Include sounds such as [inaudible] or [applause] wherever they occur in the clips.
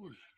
Ooh.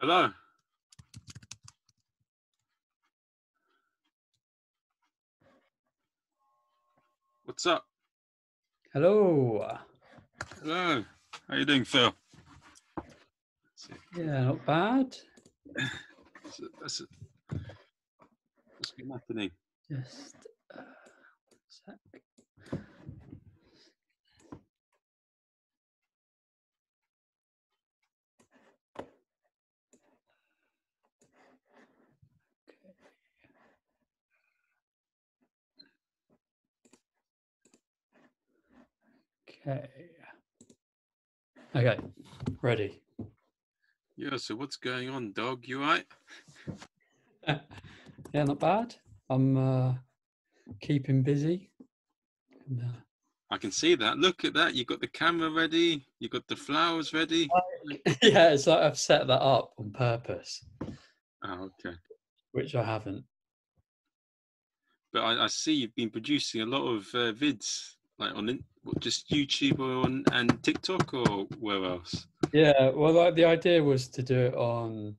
Hello. What's up? Hello. Hello. How you doing, Phil? Yeah, not bad. That's it, that's it. What's been happening? Just uh, Okay. Okay, ready. Yeah, so what's going on, dog? You right? [laughs] yeah, not bad. I'm uh, keeping busy. And, uh, I can see that. Look at that. You've got the camera ready. You've got the flowers ready. [laughs] yeah, it's like I've set that up on purpose, Oh, okay. which I haven't. But I, I see you've been producing a lot of uh, vids, like on what, just YouTube on and TikTok or where else? Yeah, well, like, the idea was to do it on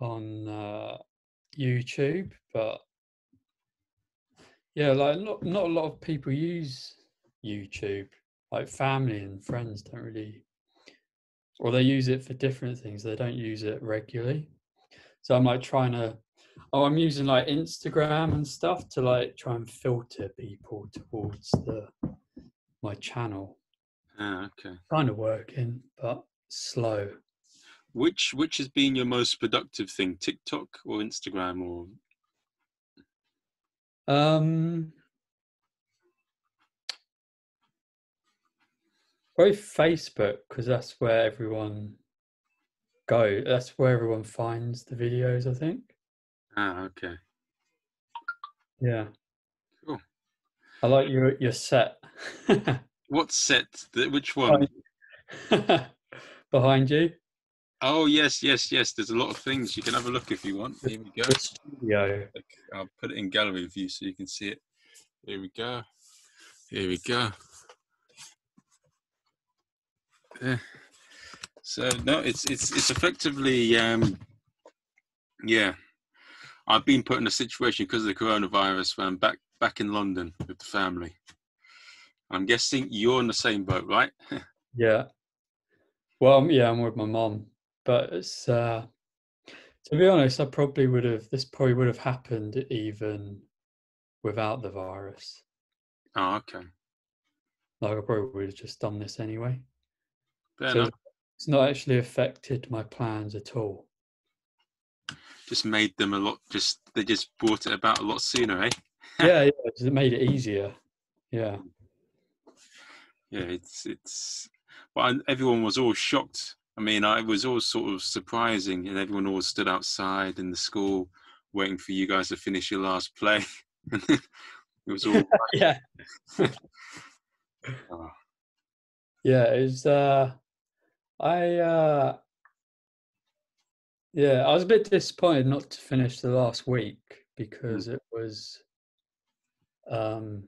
on uh, YouTube, but yeah, like not not a lot of people use YouTube. Like family and friends don't really, or they use it for different things. They don't use it regularly. So I'm like trying to. Oh, I'm using like Instagram and stuff to like try and filter people towards the my channel. Ah, okay. Kind of working, but slow. Which which has been your most productive thing, TikTok or Instagram or? Um, probably Facebook because that's where everyone go. That's where everyone finds the videos. I think. Ah, okay. Yeah. I like your your set What set? Which one? [laughs] behind you. Oh yes, yes, yes. There's a lot of things. You can have a look if you want. Here we go. Studio. I'll put it in gallery view so you can see it. Here we go. Here we go. Yeah. So no, it's it's it's effectively um yeah. I've been put in a situation because of the coronavirus where I'm back back in London with the family. I'm guessing you're in the same boat, right? [laughs] Yeah. Well, yeah, I'm with my mom, but it's uh to be honest, I probably would have this probably would have happened even without the virus. oh, okay. Like I probably would have just done this anyway. Fair So enough. it's not actually affected my plans at all. Just made them a lot. Just they just brought it about a lot sooner, eh? [laughs] yeah, yeah, it made it easier. Yeah, yeah, it's it's. But everyone was all shocked. I mean, I was all sort of surprising, and everyone all stood outside in the school waiting for you guys to finish your last play. [laughs] it was all [laughs] yeah. oh. Yeah, it was. Uh, I uh, yeah, I was a bit disappointed not to finish the last week because mm. it was um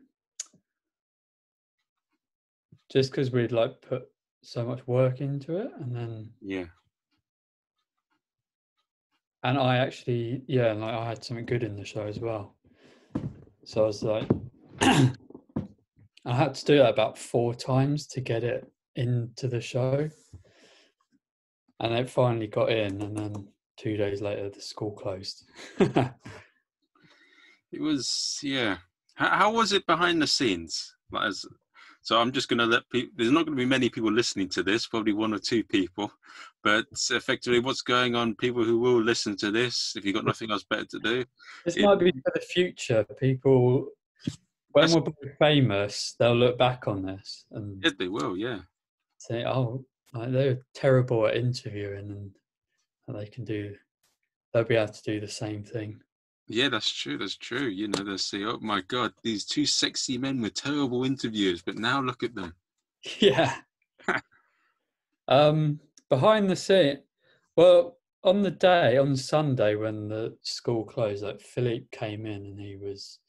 just because we'd like put so much work into it and then yeah. And i actually yeah like i had something good in the show as well. So i was like [clears throat] i had to do that about four times to get it into the show. And it finally got in and then two days later the school closed. [laughs] It was yeah how, how was it behind the scenes like as so I'm just going to let people, there's not going to be many people listening to this, probably one or two people, but effectively what's going on, people who will listen to this, if you've got nothing else better to do. This it, might be for the future. People, when we're famous, they'll look back on this. and yeah, they will, yeah. Say, oh, they're terrible at interviewing and, and they can do, they'll be able to do the same thing. Yeah, that's true. That's true. You know, they say, "Oh my God, these two sexy men were terrible interviewers," but now look at them. [laughs] Yeah. um, behind the scene, well, on the day on Sunday when the school closed, like Philippe came in and he was,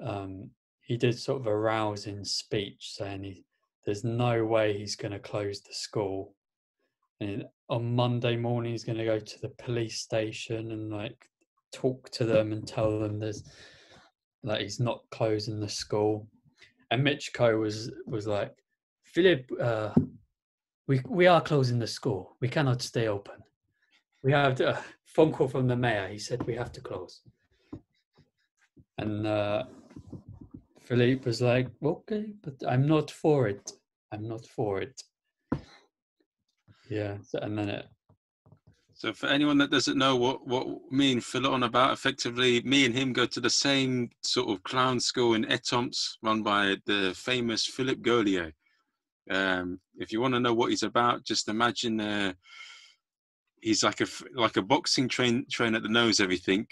um, he did sort of a rousing speech saying he, there's no way he's going to close the school. And on Monday morning, he's going to go to the police station and like talk to them and tell them there's like he's not closing the school. And Michiko was was like, Philip, uh, we we are closing the school. We cannot stay open. We have a [laughs] phone call from the mayor. He said we have to close. And uh, Philippe was like, okay, but I'm not for it. I'm not for it. Yeah, So, and then it so for anyone that doesn't know what, what me and Phil on about, effectively, me and him go to the same sort of clown school in Étampes, run by the famous Philip Gaulier. Um, if you want to know what he's about, just imagine uh, he's like a like a boxing train trainer that knows everything,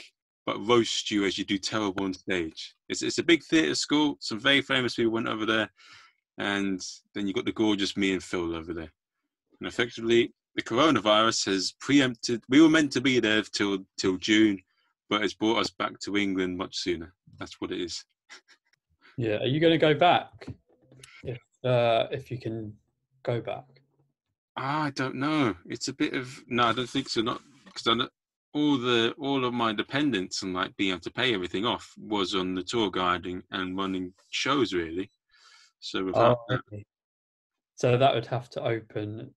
but roasts you as you do terrible on stage. It's it's a big theatre school. Some very famous people went over there, and then you got the gorgeous me and Phil over there. And effectively, the coronavirus has preempted. We were meant to be there till till June, but it's brought us back to England much sooner. That's what it is. Yeah, are you going to go back? If uh, if you can go back. I don't know. It's a bit of no. I don't think so. Not because I know all the all of my dependence and like being able to pay everything off was on the tour guiding and running shows really. So without oh, okay. that, so that would have to open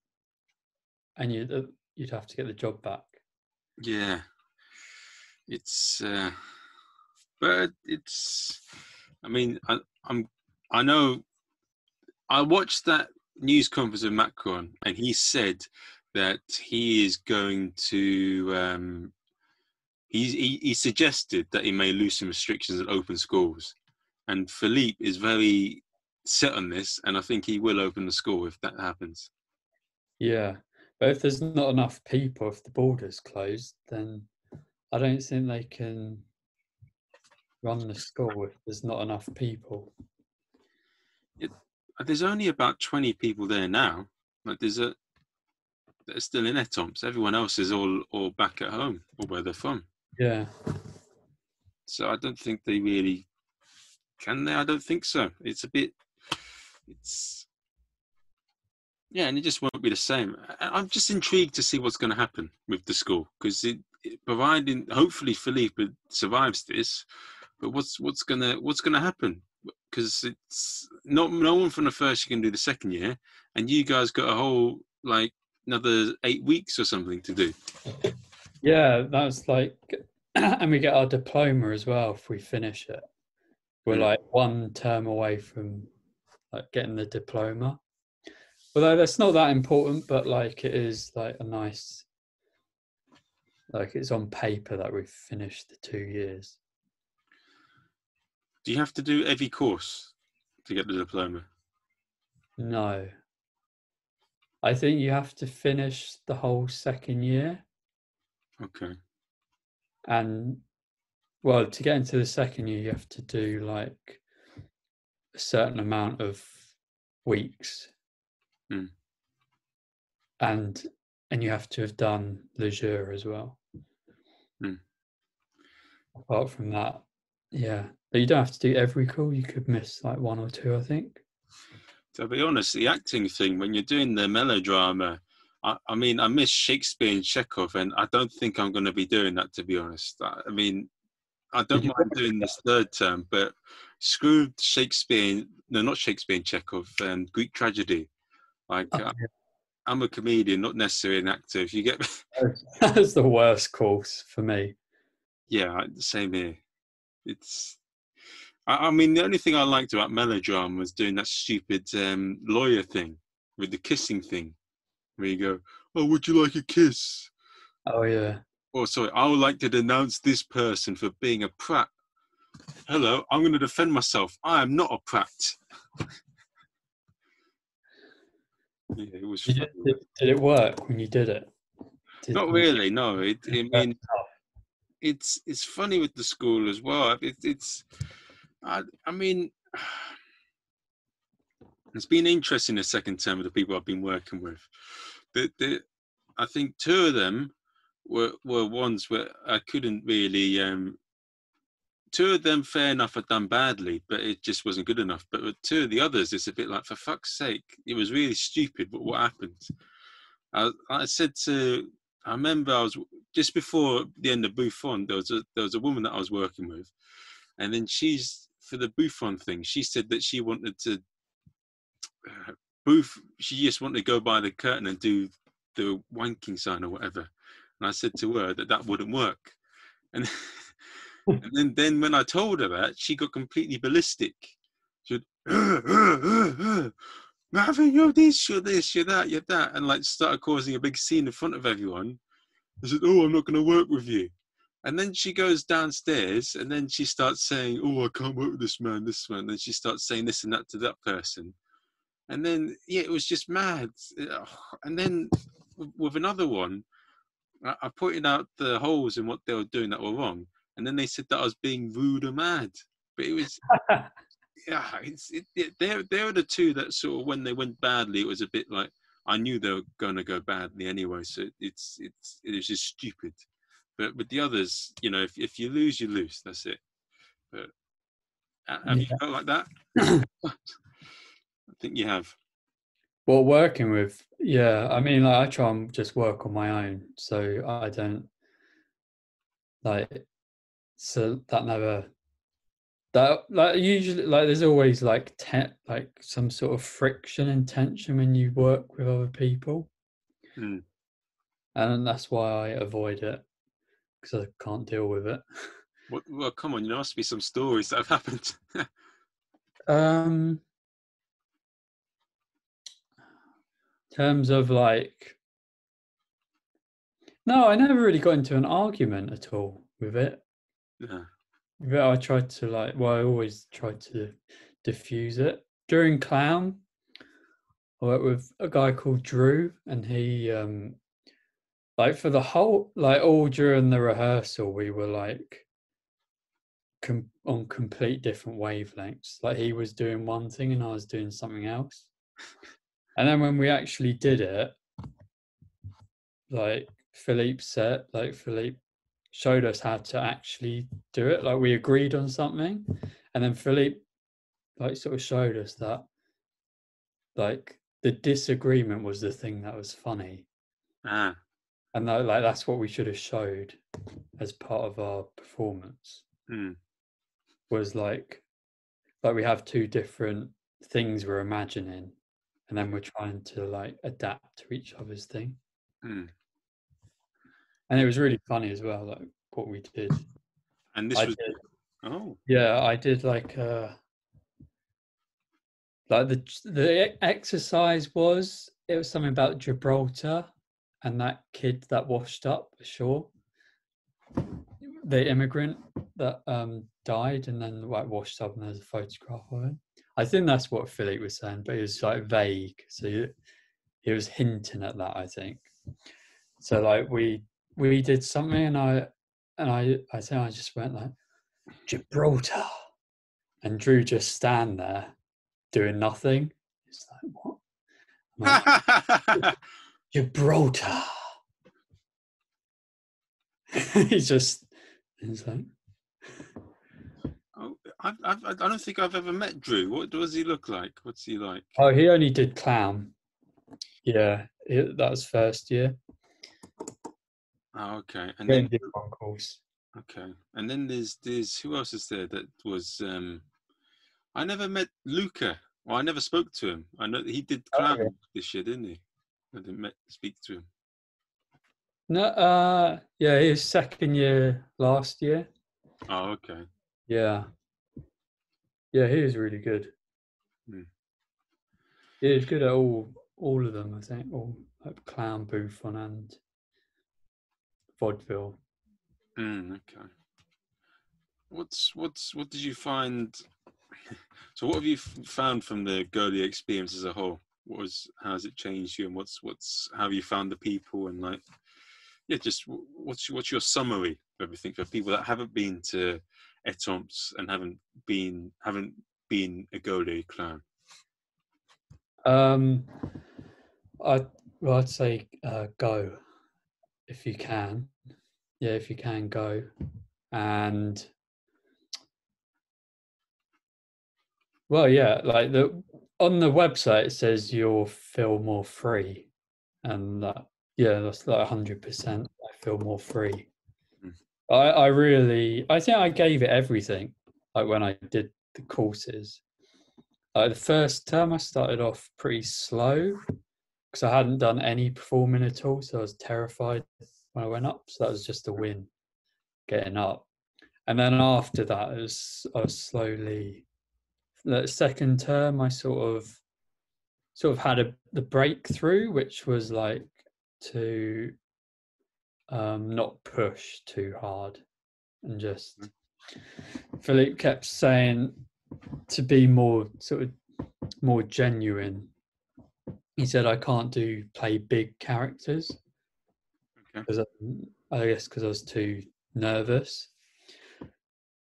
and you uh, you'd have to get the job back. Yeah, it's uh, but it's. I mean, I, I'm. I know. I watched that news conference of Macron, and he said that he is going to. Um, he, he, he suggested that he may loosen restrictions at open schools, and Philippe is very set on this, and I think he will open the school if that happens. Yeah, but if there's not enough people, if the border's closed, then I don't think they can run the school if there's not enough people. It, there's only about 20 people there now. Like there's a, they're still in Étampes. Everyone else is all, all back at home or where they're from. Yeah. So I don't think they really can they? I don't think so. It's a bit, it's, yeah, and it just won't be the same. I'm just intrigued to see what's going to happen with the school because it, it, providing hopefully Philippe survives this, but what's what's gonna what's gonna happen? Because it's not no one from the first year can do the second year, and you guys got a whole like another eight weeks or something to do. Yeah, that's like, [clears throat] and we get our diploma as well if we finish it. We're hmm. like one term away from like getting the diploma. Although that's not that important, but like it is like a nice, like it's on paper that we've finished the two years. Do you have to do every course to get the diploma? No. I think you have to finish the whole second year. Okay. And well, to get into the second year, you have to do like a certain amount of weeks. Hmm. And and you have to have done Le Jeu as well. Hmm. Apart from that, yeah. But you don't have to do every call. You could miss like one or two, I think. To be honest, the acting thing, when you're doing the melodrama, I, I mean, I miss Shakespeare and Chekhov, and I don't think I'm going to be doing that, to be honest. I, I mean, I don't mind doing this third term, but screw Shakespeare, no, not Shakespeare and Chekhov, and Greek tragedy. Like, Oh, uh, I'm a comedian, not necessarily an actor. If you get, [laughs] That's the worst course for me. yeah, same here. It's, I, I mean, the only thing I liked about melodrama was doing that stupid um, lawyer thing with the kissing thing, where you go, "Oh, would you like a kiss?" Oh yeah. Or sorry, I would like to denounce this person for being a prat. Hello, I'm going to defend myself. I am not a prat. [laughs] yeah, it was Did, it, did, did it work when you did it? Did not really. No, it. I mean, it's it's funny with the school as well. It, it's, I, I mean, [sighs] it's been interesting the second term of the people I've been working with. The, the, I think two of them were were ones where I couldn't really. Um, two of them, fair enough, had done badly, but it just wasn't good enough. But with two of the others, it's a bit like, for fuck's sake, it was really stupid. But what happened? I, I said to, I remember I was just before the end of Bouffon. There was a there was a woman that I was working with, and then she's for the Bouffon thing. She said that she wanted to. Uh, Booth, she just wanted to go by the curtain and do the wanking sign or whatever. And I said to her that that wouldn't work. And, [laughs] and then, then when I told her that, she got completely ballistic. She said, uh, uh, uh, uh, Marvin, you're this, you're this, you're that, you're that. And like started causing a big scene in front of everyone. I said, Oh, I'm not going to work with you. And then she goes downstairs and then she starts saying, Oh, I can't work with this man, this man. Then she starts saying this and that to that person. And then, yeah, it was just mad. [sighs] And then with another one, I pointed out the holes in what they were doing that were wrong. And then they said that I was being rude or mad. But it was, [laughs] yeah, it's, it, it, they're, they're the two that sort of, when they went badly, it was a bit like, I knew they were going to go badly anyway. So it's, it's, it was just stupid. But with the others, you know, if, if you lose, you lose. That's it. But have you felt like that? [clears throat] I think you have. Well, working with, yeah, I mean, like, I try and just work on my own, so I don't like, so that never, that like usually, like, there's always like te- like some sort of friction and tension when you work with other people, Mm. and that's why I avoid it because I can't deal with it. Well, well, come on, there must be some stories that have happened. Um, terms of like, no, I never really got into an argument at all with it. Yeah. But I tried to like, well, I always tried to diffuse it. During clown, I worked with a guy called Drew, and he, um, like, for the whole, like, all during the rehearsal, we were like, com- on complete different wavelengths. Like, he was doing one thing and I was doing something else. And then when we actually did it, like, Philippe said, like, Philippe showed us how to actually do it. Like, we agreed on something, and then Philippe, like, sort of showed us that, like, the disagreement was the thing that was funny. Ah, and that, like that's what we should have showed as part of our performance. Mm, was like like we have two different things we're imagining and then we're trying to like adapt to each other's thing. Mm. And it was really funny as well like what we did And this I was did oh, yeah i did like uh like the the exercise was it was something about gibraltar and that kid that washed up ashore the immigrant that um died and then like washed up and there's a photograph of him. I think that's what Philip was saying, but it was like vague. So he, he was hinting at that, I think. So like we we did something and I and I I think I just went like Gibraltar and Drew just stand there doing nothing. It's like what? Like, [laughs] Gibraltar. [laughs] he's just he's like oh, I've, I've, I don't think I've ever met Drew. What does he look like? What's he like? oh he only did clown. Yeah, that was first year. Oh, okay. And He then only did course. okay, and then there's there's who else is there that was um I never met Luca. Well, I never spoke to him. I know he did Oh, clown yeah. this year, didn't he? I didn't met, speak to him. No, uh, yeah, was second year last year. Oh, okay. Yeah, yeah, he was really good. Hmm. He was good at all all of them. I think all like clown, Bouffon, and vaudeville. Mm, okay. What's what's what did you find? [laughs] So, what have you found from the Gaulier experience as a whole? What was how has it changed you, and what's what's how have you found the people and like yeah, just what's what's your summary of everything for people that haven't been to Étampes and haven't been haven't been a Gaulier clown? Um, I well, I'd say uh, go if you can. Yeah, if you can go, and well, yeah, like the on the website it says you'll feel more free, and that yeah, that's like hundred percent. I feel more free. Mm. I I really I think I gave it everything. Like when I did the courses, like the first term, I started off pretty slow because I hadn't done any performing at all, so I was terrified when I went up. So that was just a win, getting up. And then after that, it was I was slowly. The second term, I sort of, sort of had a the breakthrough, which was like to, um, not push too hard, and just. Philippe kept saying to be more sort of more genuine he said i can't do play big characters Okay. because i guess because i was too nervous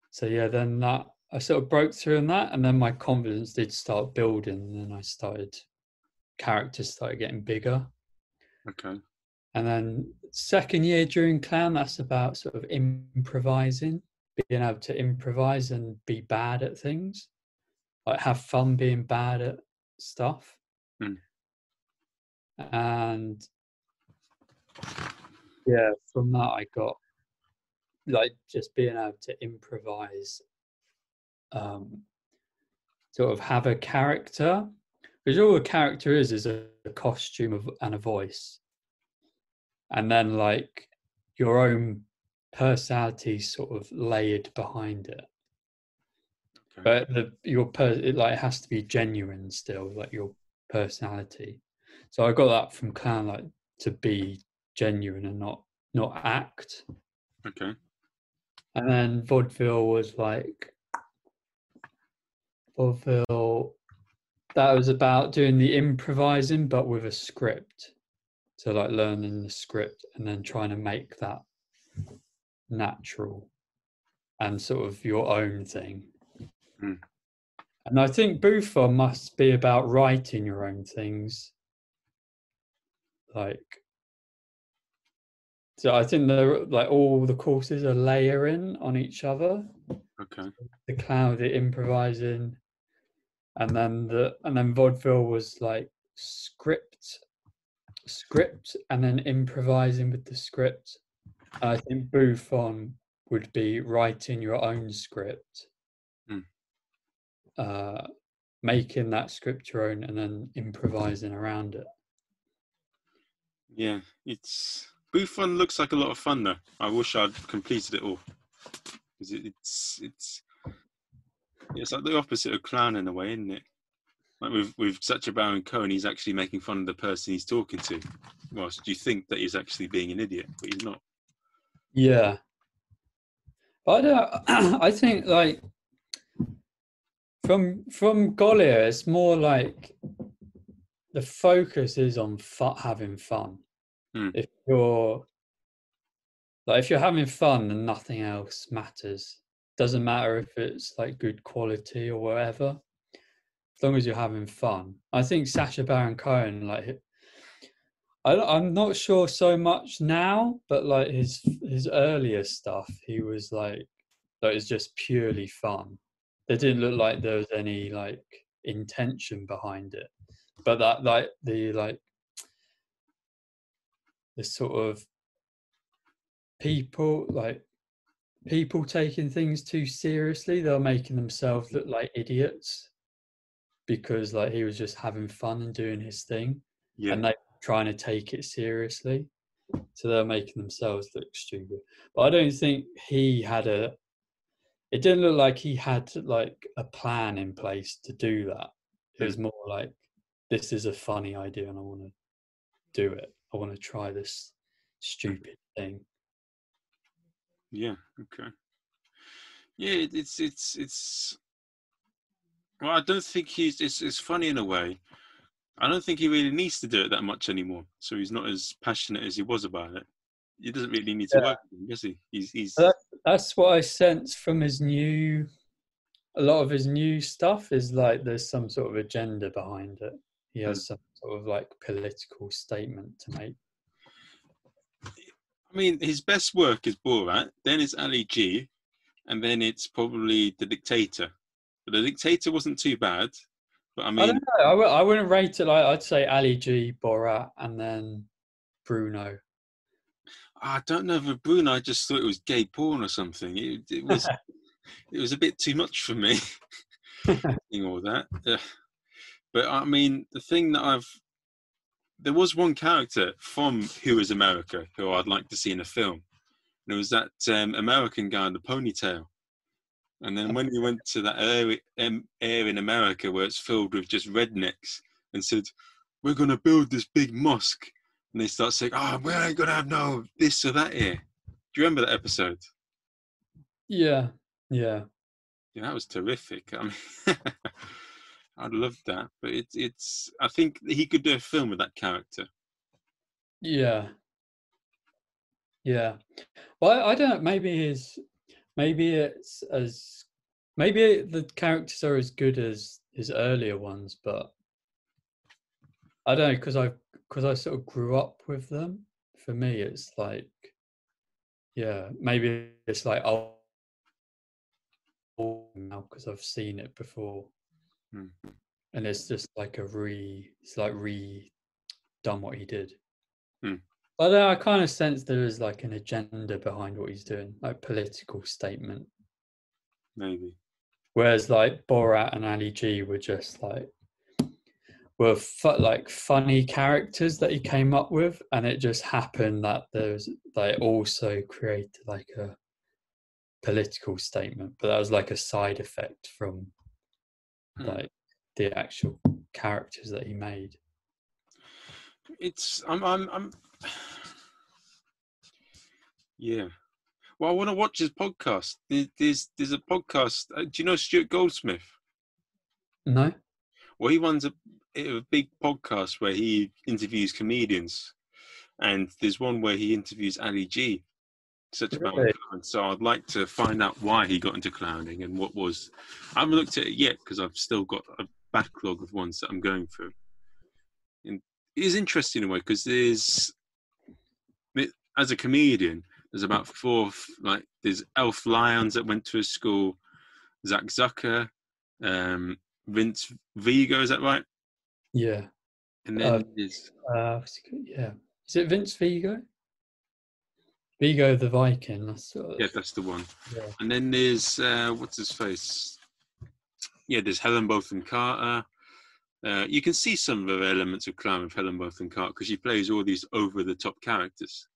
so yeah then that i sort of broke through in that and then my confidence did start building and then i started characters started getting bigger Okay. and then second year during clown that's about sort of improvising being able to improvise and be bad at things like have fun being bad at stuff. And yeah. from that i got like just being able to improvise um sort of have a character because all a character is is a, a costume of and a voice. And then like your own personality sort of layered behind it. Okay. but the your per it like has to be genuine still like your personality so i got that from clown like to be genuine and not not act Okay. and then vaudeville was like vaudeville that was about doing the improvising but with a script so like learning the script and then trying to make that natural and sort of your own thing Mm. and i think bouffon must be about writing your own things like so i think they're like all the courses are layering on each other Okay. the cloud the improvising and then the and then vaudeville was like script script and then improvising with the script i think bouffon would be writing your own script Hmm. uh making that script your own and then improvising around it Yeah, it's Bouffon looks like a lot of fun though. I wish I'd completed it all because it, it's it's it's like the opposite of clown in a way, isn't it? Like with with Sacha Baron Cohen, he's actually making fun of the person he's talking to. Whilst you think that he's actually being an idiot, but he's not. yeah I don't. [clears throat] I think like from from Gaulier, it's more like the focus is on fu- having fun. Hmm. If you're like if you're having fun and nothing else matters, doesn't matter if it's like good quality or whatever. As long as you're having fun, I think Sacha Baron Cohen like I, I'm not sure so much now, but like his his earlier stuff, he was like that is just purely fun. There didn't look like there was any like intention behind it, but that like the like the sort of people like people taking things too seriously, they're making themselves look like idiots because like he was just having fun and doing his thing Yeah. and they trying to take it seriously. So they're making themselves look stupid. But I don't think he had a. It didn't look like he had like a plan in place to do that. It was more like, this is a funny idea and I want to do it. I want to try this hmm. stupid thing. Yeah. Okay. Yeah, it's it's it's. Well, I don't think he's. It's it's funny in a way. I don't think he really needs to do it that much anymore. So he's not as passionate as he was about it. He doesn't really need to Yeah. work, with him, does he? He's he's. That's what I sense from his new. A lot of his new stuff is like there's some sort of agenda behind it. He has some sort of like political statement to make. I mean, his best work is Borat. Then it's Ali G, and then it's probably The Dictator. But The Dictator wasn't too bad. But I I mean, don't know. I, w- I wouldn't rate it like I'd say Ali G, Borat, and then Bruno. I don't know if Bruno. I just thought it was gay porn or something. It, it was. [laughs] it was a bit too much for me. [laughs] all that. Uh, but I mean, the thing that I've there was one character from Who Is America who I'd like to see in a film, and it was that um, American guy in the ponytail. And then when he went to that area, um, area in America where it's filled with just rednecks, and said, "We're gonna build this big mosque," and they start saying, "Oh, we ain't gonna have no this or that here." Do you remember that episode? Yeah, yeah. Yeah, that was terrific. I mean, [laughs] I'd love that, but it's it's. I think he could do a film with that character. Yeah. Yeah. Well, I, don't. Maybe his, maybe it's as, maybe the characters are as good as his earlier ones, but I don't know because I because I sort of grew up with them. For me, it's like, yeah, maybe it's like oh, now because I've seen it before, Hmm. and it's just like a re, it's like re, done what he did. Hmm. But then I kind of sense there is like an agenda behind what he's doing, like political statement. Maybe. Whereas like Borat and Ali G were just like were fu- like funny characters that he came up with, and it just happened that there's they also created like a political statement, but that was like a side effect from Hmm. like the actual characters that he made. It's. I'm. I'm. I'm. [sighs] Yeah. Well, I want to watch his podcast. There's there's a podcast. uh, Do you know Stuart Goldsmith? No, Well, he runs a, a big podcast where he interviews comedians, and there's one where he interviews Ali G. Such a Really? clown. So I'd like to find out why he got into clowning and what was. I haven't looked at it yet because I've still got a backlog of ones that I'm going through. And it is interesting in a way because there's, as a comedian, there's about four like there's Elf Lyons that went to his school, Zach Zucker, um, Vince Vigo, is that right? yeah, And then Uh, there's uh, what's he called? yeah. Is it Vince Vigo? Vigo the Viking. That's yeah, that's the one. yeah. And then there's uh, what's his face? Yeah, there's Helen Bonham Carter. Uh, you can see some of the elements of clown with Helen Bonham Carter because she plays all these over-the-top characters.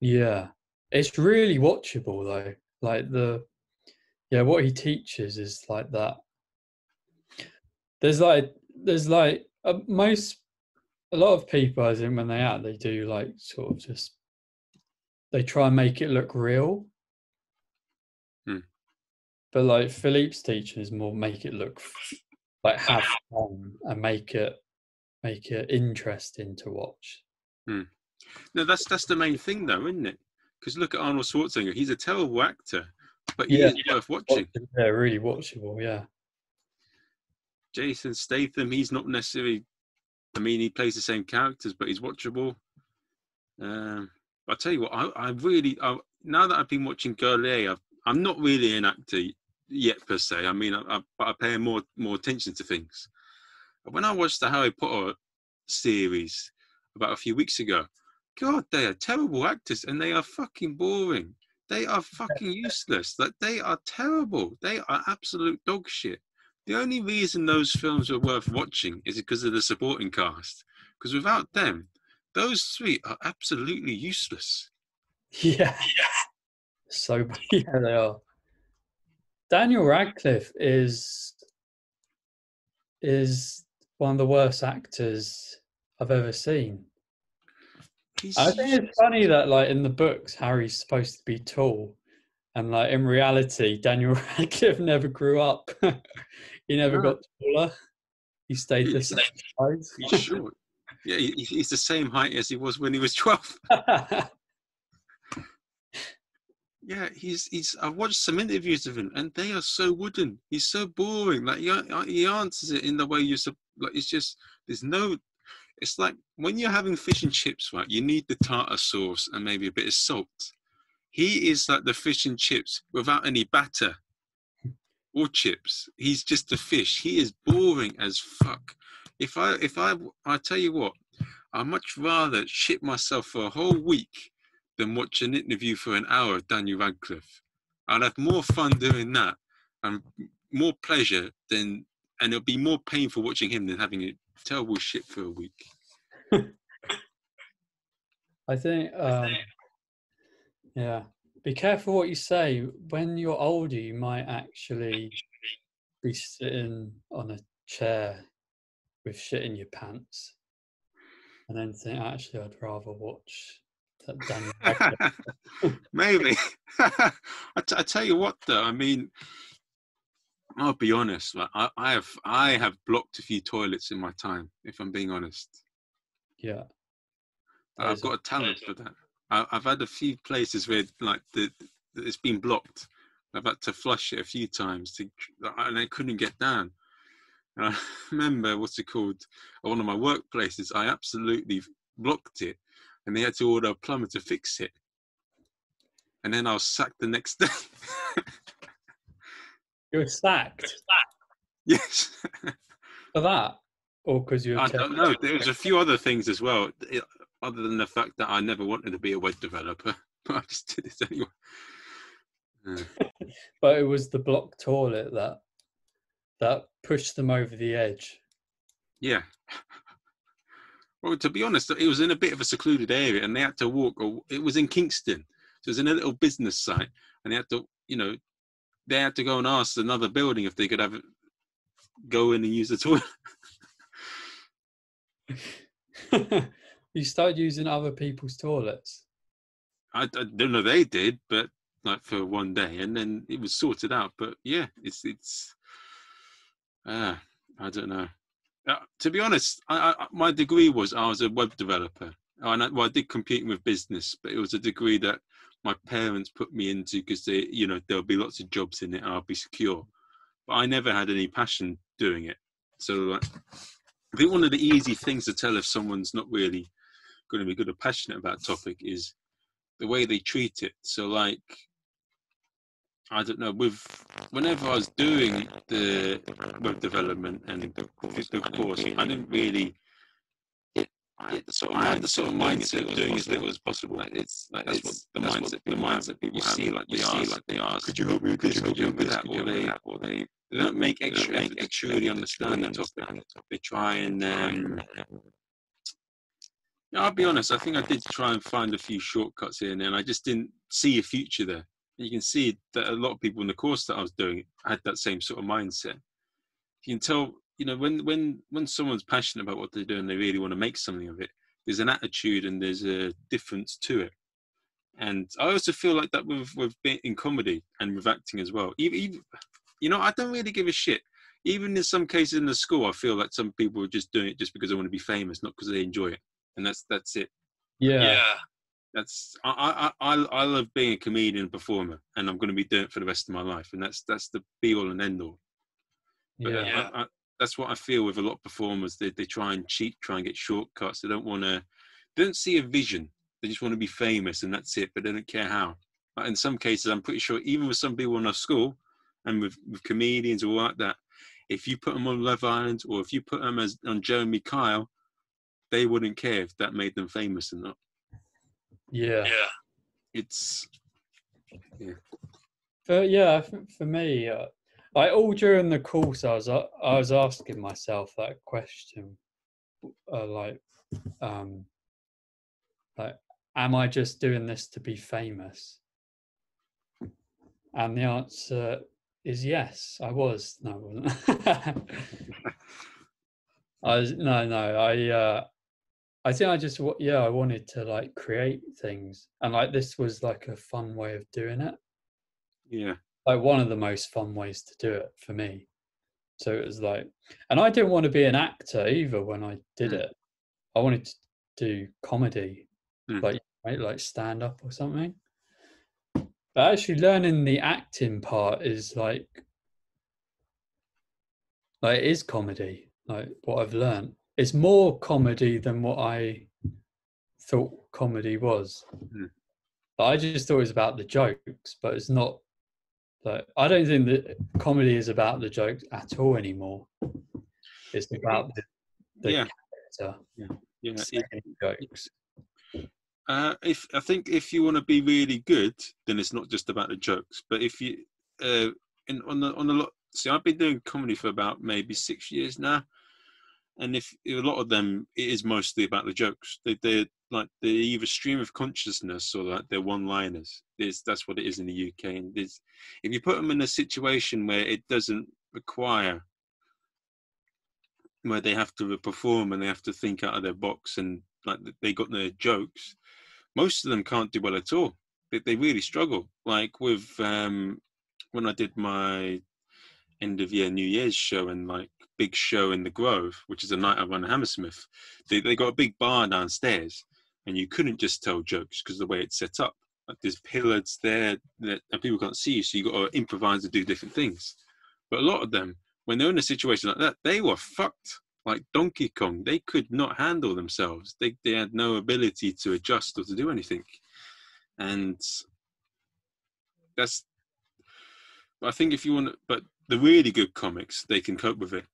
Yeah, it's really watchable though. Like the, yeah, what he teaches is like that. There's like, there's like uh, most, a lot of people, I think, when they act, they do like sort of just, they try and make it look real. Hmm. But like Philippe's teaching is more make it look like have fun and make it make it interesting to watch. No, that's that's the main thing, though, isn't it? Because look at Arnold Schwarzenegger; he's a terrible actor, but he Yeah. is worth watching. Yeah, really watchable. Yeah, Jason Statham, he's not necessarily. I mean, he plays the same characters, but he's watchable. Um, I tell you what, I, I really I, now that I've been watching Gaulier, I've, I'm not really an actor yet per se. I mean, I, I, but I pay more more attention to things. But when I watched the Harry Potter series about a few weeks ago, God, they are terrible actors and they are fucking boring. They are fucking [laughs] useless. Like they are terrible. They are absolute dog shit. The only reason those films are worth watching is because of the supporting cast. Because without them, those three are absolutely useless. yeah. yeah. So [laughs] yeah, they are. Daniel Radcliffe is is one of the worst actors I've ever seen. He's I think it's funny that like in the books Harry's supposed to be tall, and like in reality Daniel [laughs] Radcliffe never grew up. [laughs] he never No. got taller. He stayed the same size. he's short. Yeah, he, he's the same height as he was when he was [laughs] 12. Yeah, he's he's. I've watched some interviews of him, and they are so wooden. He's so boring. Like he, he answers it in the way you like. It's just there's no. It's like when you're having fish and chips, right? You need the tartar sauce and maybe a bit of salt. He is like the fish and chips without any batter or chips. He's just a fish. He is boring as fuck. If I if I I tell you what, I'd much rather shit myself for a whole week than watch an interview for an hour of Daniel Radcliffe. I'd have more fun doing that and more pleasure than, and it'll be more painful watching him than having a terrible shit for a week. [laughs] I think, um, yeah. Be careful what you say. When you're older, you might actually be sitting on a chair with shit in your pants, and then think, actually, I'd rather watch that Daniel [laughs] Maybe. [laughs] I, t- I tell you what, though. I mean, I'll be honest. I, I have I have blocked a few toilets in my time. If I'm being honest, yeah. I've got a talent for that. I, I've had a few places where like the, the it's been blocked. I've had to flush it a few times to, and I couldn't get down. And I [laughs] remember what's it called? At one of my workplaces, I absolutely blocked it, and they had to order a plumber to fix it. And then I was sacked the next [laughs] day. You were sacked yes, for that, or because you were I don't know. There was a few other things as well, other than the fact that I never wanted to be a web developer, [laughs] but I just did it anyway. Uh, but it was the block toilet that that pushed them over the edge. Yeah. [laughs] Well, to be honest, it was in a bit of a secluded area, and they had to walk. Or it was in Kingston, so it was in a little business site, and they had to, you know, they had to go and ask another building if they could have it, go in and use the toilet. [laughs] [laughs] you started using other people's toilets. I, I don't know they did, but like for one day, and then it was sorted out. But yeah, it's it's. Uh, I don't know. Uh, to be honest, I, I, my degree was I was a web developer. I, well, I did computing with business, but it was a degree that my parents put me into because they, you know, there'll be lots of jobs in it, I'll be secure. But I never had any passion doing it. So like, I think one of the easy things to tell if someone's not really going to be good or passionate about a topic is the way they treat it. So like I don't know, with whenever I was doing the web development and the course, I didn't really I had the sort of, I had the sort of mindset of doing as little as possible. Like it's like that's what the mindset the mindset people see like they are like they are. Could you help me with this? Could you help me with that? Or they or they they don't make extra effort to truly understand the topic. They try and um, yeah, I'll be honest. I think I did try and find a few shortcuts here and there, and I just didn't see a future there. You can see that a lot of people in the course that I was doing had that same sort of mindset. You can tell, you know, when when when someone's passionate about what they're doing, they really want to make something of it. There's an attitude and there's a difference to it. And I also feel like that with with being in comedy and with acting as well. Even, even you know, I don't really give a shit. Even in some cases in the school, I feel like some people are just doing it just because they want to be famous, not because they enjoy it, and that's that's it. Yeah. Yeah. That's I I I I love being a comedian performer, and I'm going to be doing it for the rest of my life, and that's that's the be all and end all. But, uh, Yeah. I, I, that's what I feel with a lot of performers. They they try and cheat, try and get shortcuts. They don't want to, they don't see a vision. They just want to be famous, and that's it. But they don't care how. But in some cases, I'm pretty sure, even with some people in our school, and with, with comedians or like that, if you put them on Love Island or if you put them as on Jeremy Kyle, they wouldn't care if that made them famous or not. Yeah. Yeah. It's For yeah, for, for me, uh, like all during the course, I was uh, I was asking myself that question, uh, like, um, like, am I just doing this to be famous? And the answer is yes. I was. No, I wasn't. [laughs] I was no, no. I uh, I think I just yeah, I wanted to like create things, and like this was like a fun way of doing it yeah, like one of the most fun ways to do it for me. So it was like, and I didn't want to be an actor either when I did Mm. it. I wanted to do comedy, Mm. like right, like stand up or something. But actually, learning the acting part is like, like it is comedy. Like what I've learned, it's more comedy than what I thought comedy was. Mm. I just thought it was about the jokes, but it's not like I don't think that comedy is about the jokes at all anymore. It's about the, the yeah, character yeah. It, jokes. Uh, if I think if you want to be really good, then it's not just about the jokes. But if you, uh, in on the on a lot, see, I've been doing comedy for about maybe six years now, and if a lot of them, it is mostly about the jokes. They they're like they're either stream of consciousness or like they're one-liners. There's, that's what it is in the UK. And if you put them in a situation where it doesn't require, where they have to perform and they have to think out of their box and like they got their jokes most of them can't do well at all. They, they really struggle. Like with um, when I did my end of year New Year's show and like big show in the Grove, which is a night I run Hammersmith. They they got a big bar downstairs, and you couldn't just tell jokes because the way it's set up. Like there's pillars there that and people can't see you, so you got to improvise and do different things. But a lot of them, when they're in a situation like that, they were fucked like Donkey Kong. They could not handle themselves. They they had no ability to adjust or to do anything, and that's. I think if you want, but the really good comics, they can cope with it.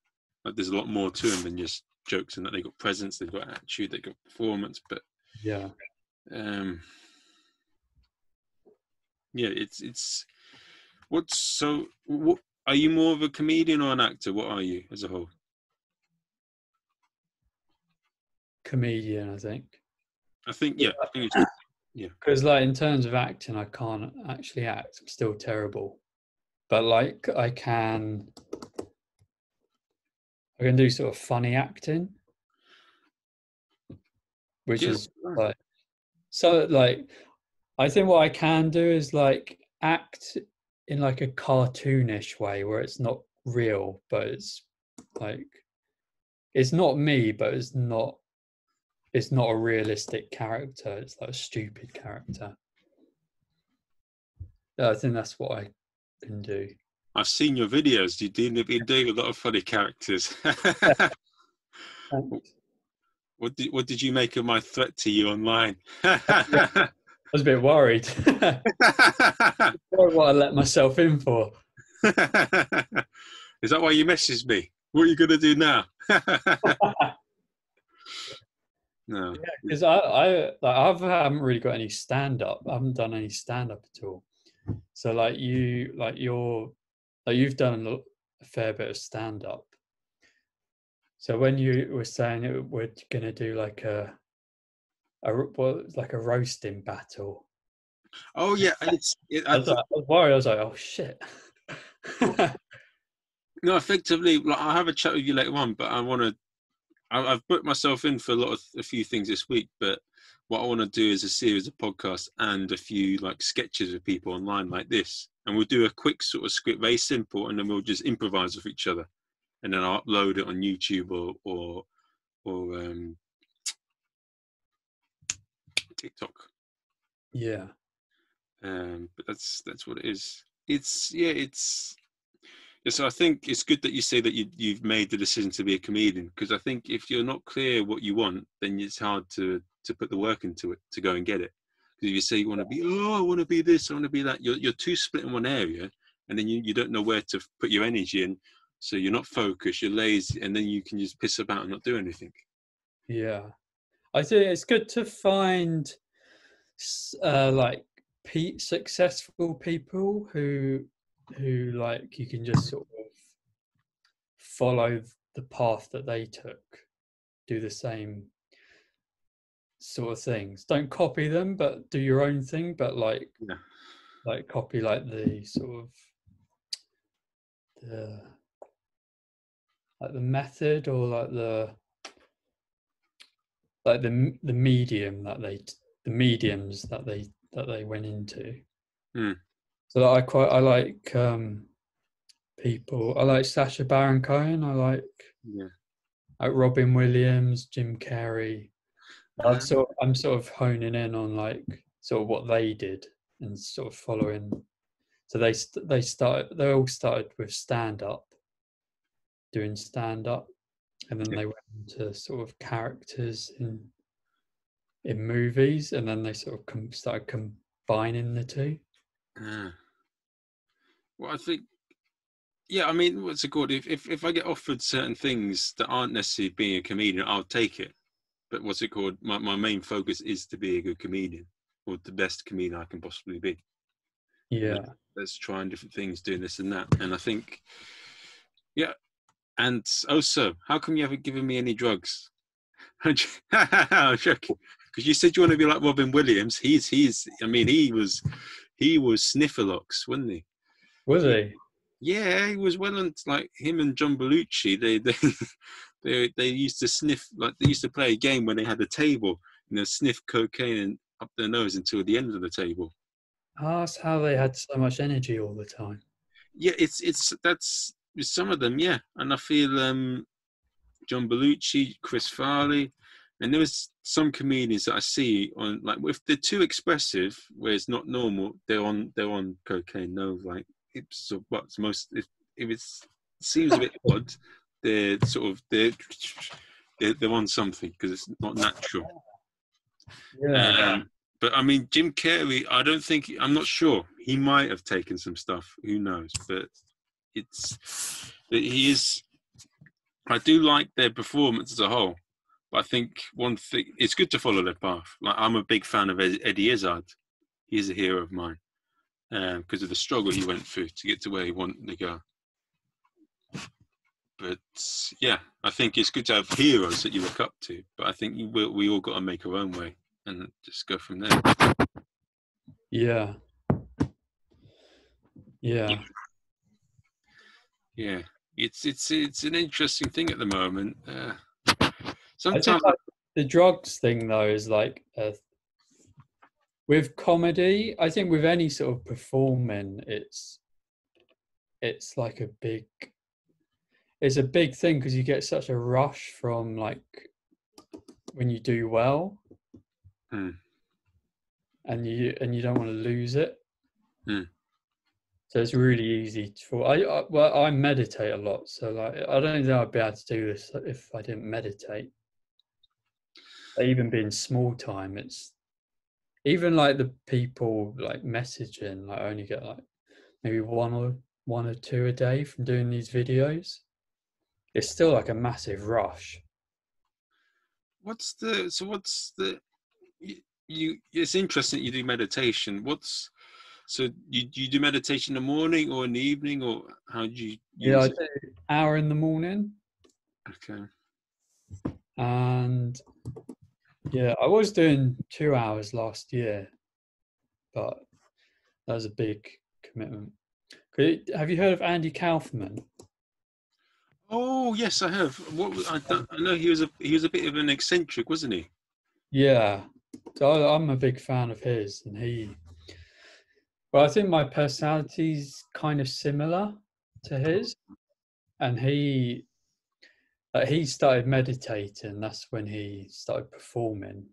Like there's a lot more to them than just jokes, and that they got presence, they've got attitude, they've got performance. But Yeah. um, yeah, it's it's. What's so? What are you more of a comedian or an actor? What are you as a whole? Comedian, I think. I think yeah. I think it's, Because like in terms of acting, I can't actually act. I'm still terrible. But like I can I can do sort of funny acting. Which Yeah, is like so like I think what I can do is like act in like a cartoonish way where it's not real, but it's like it's not me, but it's not it's not a realistic character. It's like a stupid character. Yeah, I think that's what I can do. I've seen your videos. You do you're doing a lot of funny characters. [laughs] what did what did you make of my threat to you online? [laughs] I was a bit worried. [laughs] what I let myself in for. Is that why you messaged me? What are you gonna do now? no. Because I, I, like, I've, I haven't really got any stand up. I haven't done any stand up at all. So like you, like you're, like you've done a, fair bit of stand up. So when you were saying it, we're gonna do like a, a well, like a roasting battle. Oh yeah, it's, it, I I was, like, I was worried. I was like, oh shit. [laughs] No, effectively, like, I'll have a chat with you later on, but I want to I've booked myself in for a lot of a few things this week, but what I want to do is a series of podcasts and a few like sketches with people online like this, and we'll do a quick sort of script, very simple, and then we'll just improvise with each other, and then I'll upload it on YouTube or or or um, TikTok. Yeah. um, but that's that's what it is. It's yeah, it's yeah, so I think it's good that you say that you you've made the decision to be a comedian because I think if you're not clear what you want, then it's hard to to put the work into it to go and get it. Because if you say you want to be, oh, I want to be this, I want to be that, you're you're too split in one area, and then you you don't know where to put your energy in. So you're not focused, you're lazy, and then you can just piss about and not do anything. Yeah, I think it's good to find uh, like pe- successful people who who like you can just sort of follow the path that they took, do the same sort of things. Don't copy them, but do your own thing. But like, Yeah. like copy like the sort of the like the method or like the like the the medium that they the mediums that they that they went into. Hmm. So I quite I like um people. I like Sacha Baron Cohen. I like Yeah. like Robin Williams, Jim Carrey. I'm Uh, sort I'm sort of honing in on like sort of what they did and sort of following. So they they started they all started with stand up, doing stand up, and then Yeah. they went into sort of characters in in movies, and then they sort of com- started combining the two. Ah. Well, I think, yeah, I mean, what's it called? If, if if I get offered certain things that aren't necessarily being a comedian, I'll take it. But what's it called? My my main focus is to be a good comedian or the best comedian I can possibly be. Yeah, Let's trying different things, doing this and that. And I think, yeah. And oh, also, how come you haven't given me any drugs? [laughs] [laughs] I'm joking. Because you said you want to be like Robin Williams. He's he's. I mean, he was he was Sniffalox, wasn't he? was he? Yeah, he was well and like him and John Belushi. They they [laughs] they they used to sniff like they used to play a game when they had a table and they sniff cocaine and up their nose until the end of the table. Oh, that's how they had so much energy all the time. Yeah, it's it's that's some of them, yeah. And I feel um John Belushi, Chris Farley, and there was some comedians that I see on like if they're too expressive, where it's not normal, they're on they're on cocaine. No, like it's what's most if, if it's seems a bit [laughs] odd, they're sort of they're they're, they're on something because it's not natural. Um, but I mean, Jim Carrey, I don't think I'm not sure. He might have taken some stuff. Who knows? But it's that he is. I do like their performance as a whole, but I think one thing it's good to follow their path. Like I'm a big fan of Eddie Izzard. He's a hero of mine because of the struggle he went through to get to where he wanted to go. But yeah, I think it's good to have heroes that you look up to. But I think we, we all got to make our own way and just go from there. Yeah. Yeah. Yeah, it's it's it's an interesting thing at the moment. Uh, sometimes, like, the drugs thing though is like a, with comedy. I think with any sort of performing, it's it's like a big it's a big thing because you get such a rush from like when you do well, Hmm. and you and you don't want to lose it. Hmm. So it's really easy for I, I well I meditate a lot, so like I don't think I'd be able to do this if I didn't meditate. Even being small time, it's even like the people like messaging. Like I only get like maybe one or one or two a day from doing these videos. It's still like a massive rush. what's the so what's the you, you it's interesting you do meditation. What's so you you do meditation in the morning or in the evening or how do you Yeah, I do hour in the morning. Okay. and yeah, I was doing two hours last year, but that was a big commitment. Have you heard of Andy Kaufman? Oh yes, I have. What was- I, I know he was a he was a bit of an eccentric, wasn't he? Yeah, I- I'm a big fan of his, and he. Well, I think my personality's kind of similar to his, and he. Uh, he started meditating. That's when he started performing,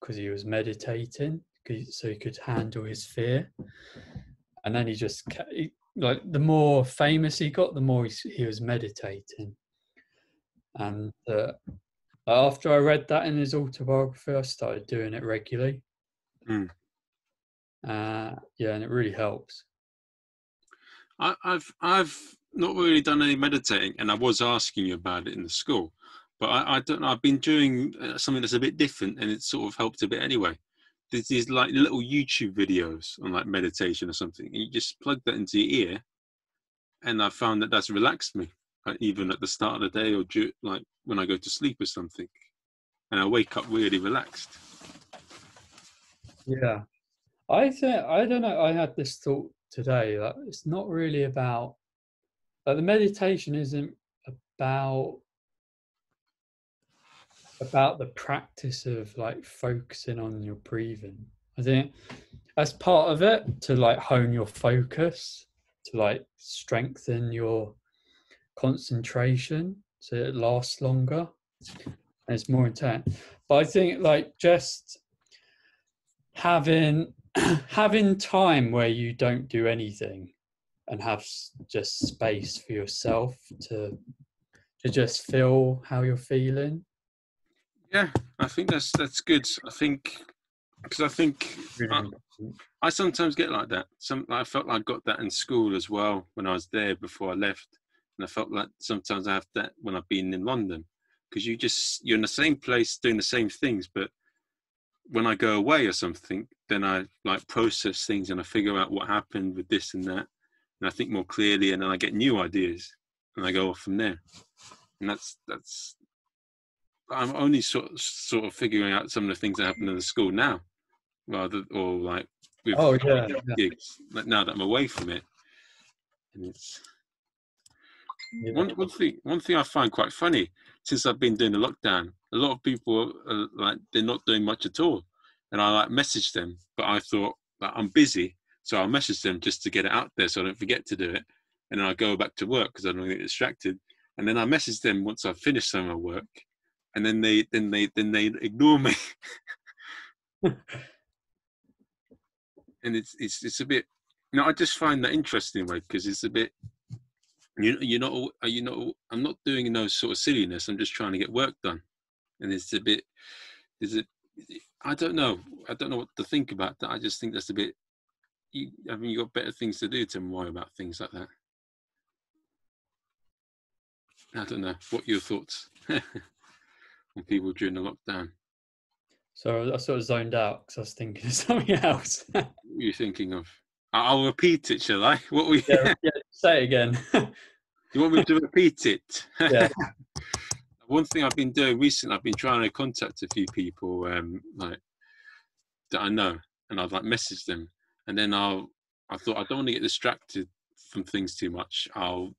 because he was meditating, so he could handle his fear. And then he just he, like the more famous he got, the more he, he was meditating. And uh, after I read that in his autobiography, I started doing it regularly. Mm. Uh, yeah, and it really helps. I, I've I've not really done any meditating, and I was asking you about it in the school, but I, I don't know. I've been doing uh, something that's a bit different, and it sort of helped a bit anyway. There's these like little YouTube videos on like meditation or something, and you just plug that into your ear, and I found that that's relaxed me, like, even at the start of the day or like when I go to sleep or something, and I wake up really relaxed. Yeah, I think I don't know. I had this thought today that it's not really about like the meditation isn't about about the practice of like focusing on your breathing. I think that's part of it to like hone your focus, to like strengthen your concentration so it lasts longer and it's more intense. But I think like just having [clears throat] having time where you don't do anything and have just space for yourself to to just feel how you're feeling Yeah, I think that's that's good. I think because I think I- I sometimes get like that. Some I felt like I got that in school as well when I was there before I left, and I felt like sometimes I have that when I've been in London because you just you're in the same place doing the same things, but when I go away or something, then I like process things and I figure out what happened with this and that, and I think more clearly, and then I get new ideas, and I go off from there, and that's that's. I'm only sort sort of figuring out some of the things that happen in the school now, rather or like with Oh, yeah, with yeah. gigs now that I'm away from it. And it's Yeah. one one thing one thing I find quite funny since I've been doing the lockdown. A lot of people are like they're not doing much at all, and I like message them, but I thought that I'm busy, so I'll message them just to get it out there so I don't forget to do it, and then I go back to work because I don't get distracted, and then I message them once I've finished some of my work, and then they then they then they ignore me. [laughs] and it's it's it's a bit no i just find that interesting way because it's a bit you you're not are you not uh, i'm not doing no sort of silliness i'm just trying to get work done. And it's a bit is it i don't know i don't know what to think about that i just think that's a bit you i mean you got better things to do to worry about things like that? I don't know what your thoughts [laughs] people during the lockdown so i sort of zoned out because i was thinking of [laughs] something else [laughs] what are you thinking of i'll repeat it shall i what we yeah, [laughs] yeah, say it again You want me to repeat it? Yeah. One thing I've been doing recently, I've been trying to contact a few people, um, like that I know, and I've like messaged them, and then I'll. I thought I don't want to get distracted from things too much. I'll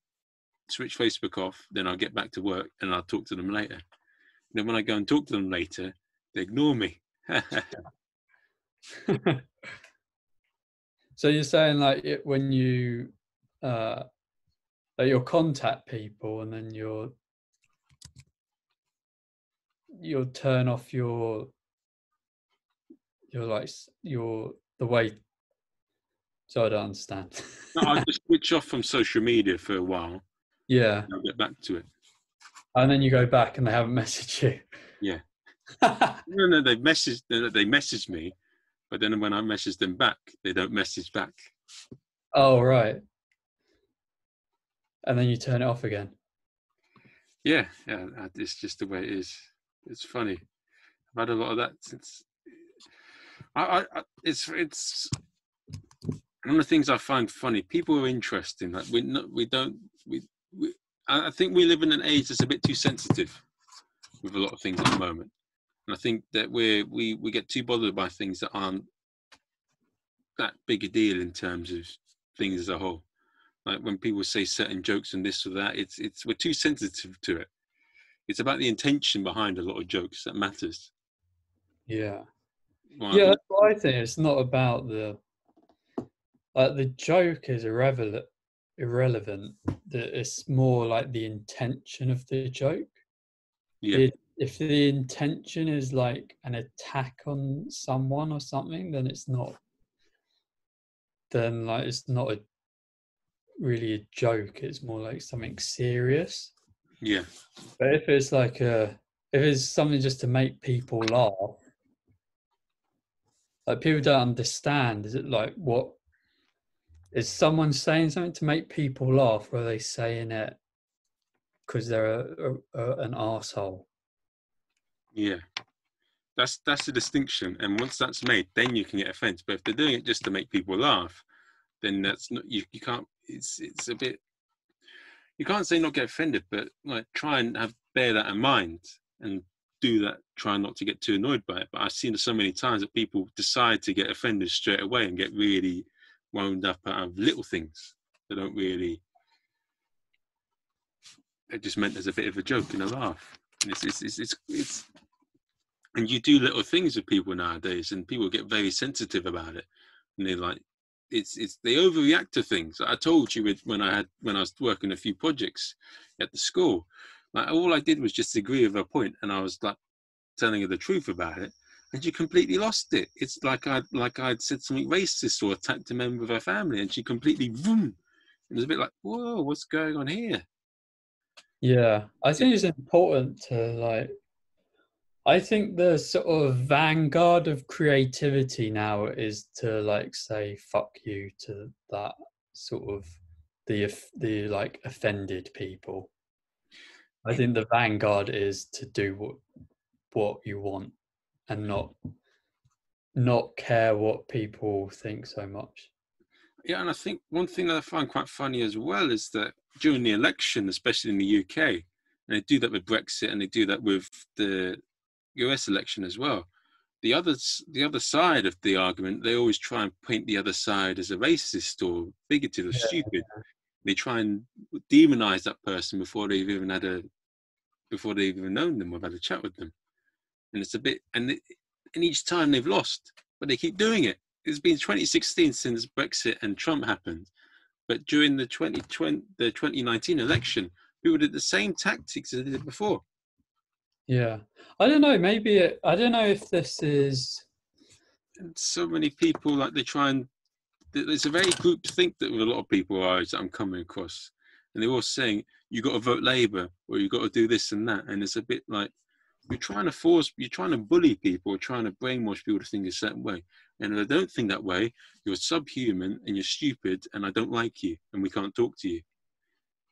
switch Facebook off, then I'll get back to work, and I'll talk to them later. And then when I go and talk to them later, they ignore me. [laughs] so you're saying like it, when you uh that you'll contact people and then you'll you'll turn off your your like your the way so i don't understand no, I'll [laughs] just switch off from social media for a while, yeah I'll get back to it. And then you go back and they haven't [laughs] messaged you Yeah. [laughs] No, no, they messaged they messaged me, but then when I message them back, they don't message back. oh right and then you turn it off again Yeah, yeah, it's just the way it is. It's funny. I've had a lot of that since. I, I, it's it's one of the things I find funny. People are interesting. Like we we don't we we. I think we live in an age that's a bit too sensitive with a lot of things at the moment, and I think that we we we get too bothered by things that aren't that big a deal in terms of things as a whole. Like when people say certain jokes and this or that, it's it's we're too sensitive to it. It's about the intention behind a lot of jokes that matters. Yeah. Like, Yeah, that's what I think. It's not about the like the joke is irrelevant irrelevant. That it's more like the intention of the joke. yeah, The- if the intention is like an attack on someone or something, then it's not. Then like it's not a really a joke. It's more like something serious. yeah, But if it's like a, if it's something just to make people laugh, like people don't understand. Is it like what? Is someone saying something to make people laugh, or are they saying it because they're a, a, a, an asshole? yeah. That's that's the distinction. And once that's made, then you can get offended. But if they're doing it just to make people laugh, then that's not you. You can't. It's it's a bit. You can't say not get offended, but like try and have bear that in mind and do that. Try not to get too annoyed by it. But I've seen it so many times that people decide to get offended straight away and get really wound up out of little things. that don't really. They're just meant as a bit of a joke and a laugh. And it's it's it's, it's, it's and you do little things with people nowadays, and people get very sensitive about it, and they're like, it's it's they overreact to things. I told you when I had when I was working a few projects at the school, like all I did was just agree with her point, and I was like telling her the truth about it, and she completely lost it. It's like I like I'd said something racist or attacked a member of her family, and she completely boom. It was a bit like, whoa, what's going on here? Yeah, I think it's important to like. I think the sort of vanguard of creativity now is to like say "fuck you" to that sort of the the like offended people. I think the vanguard is to do what what you want and not not care what people think so much. Yeah, and I think one thing that I find quite funny as well is that during the election, especially in the UK, and they do that with Brexit and they do that with the US election as well. The other the other side of the argument, they always try and paint the other side as a racist or bigoted or Yeah, stupid. They try and demonize that person before they've even had a before they've even known them or had a chat with them. And it's a bit and it, and each time they've lost, but they keep doing it it's been 2016 since Brexit and Trump happened, but during the 2020 the 2019 election, people did the same tactics as they did before. Yeah, I don't know. Maybe it, I don't know if this is. And so many people like they try and there's a very group think that with a lot of people are that I'm coming across, and they're all saying you got to vote Labour or you got to do this and that, and it's a bit like you're trying to force, you're trying to bully people, trying to brainwash people to think a certain way. And if they don't think that way, you're subhuman and you're stupid, and I don't like you, and we can't talk to you.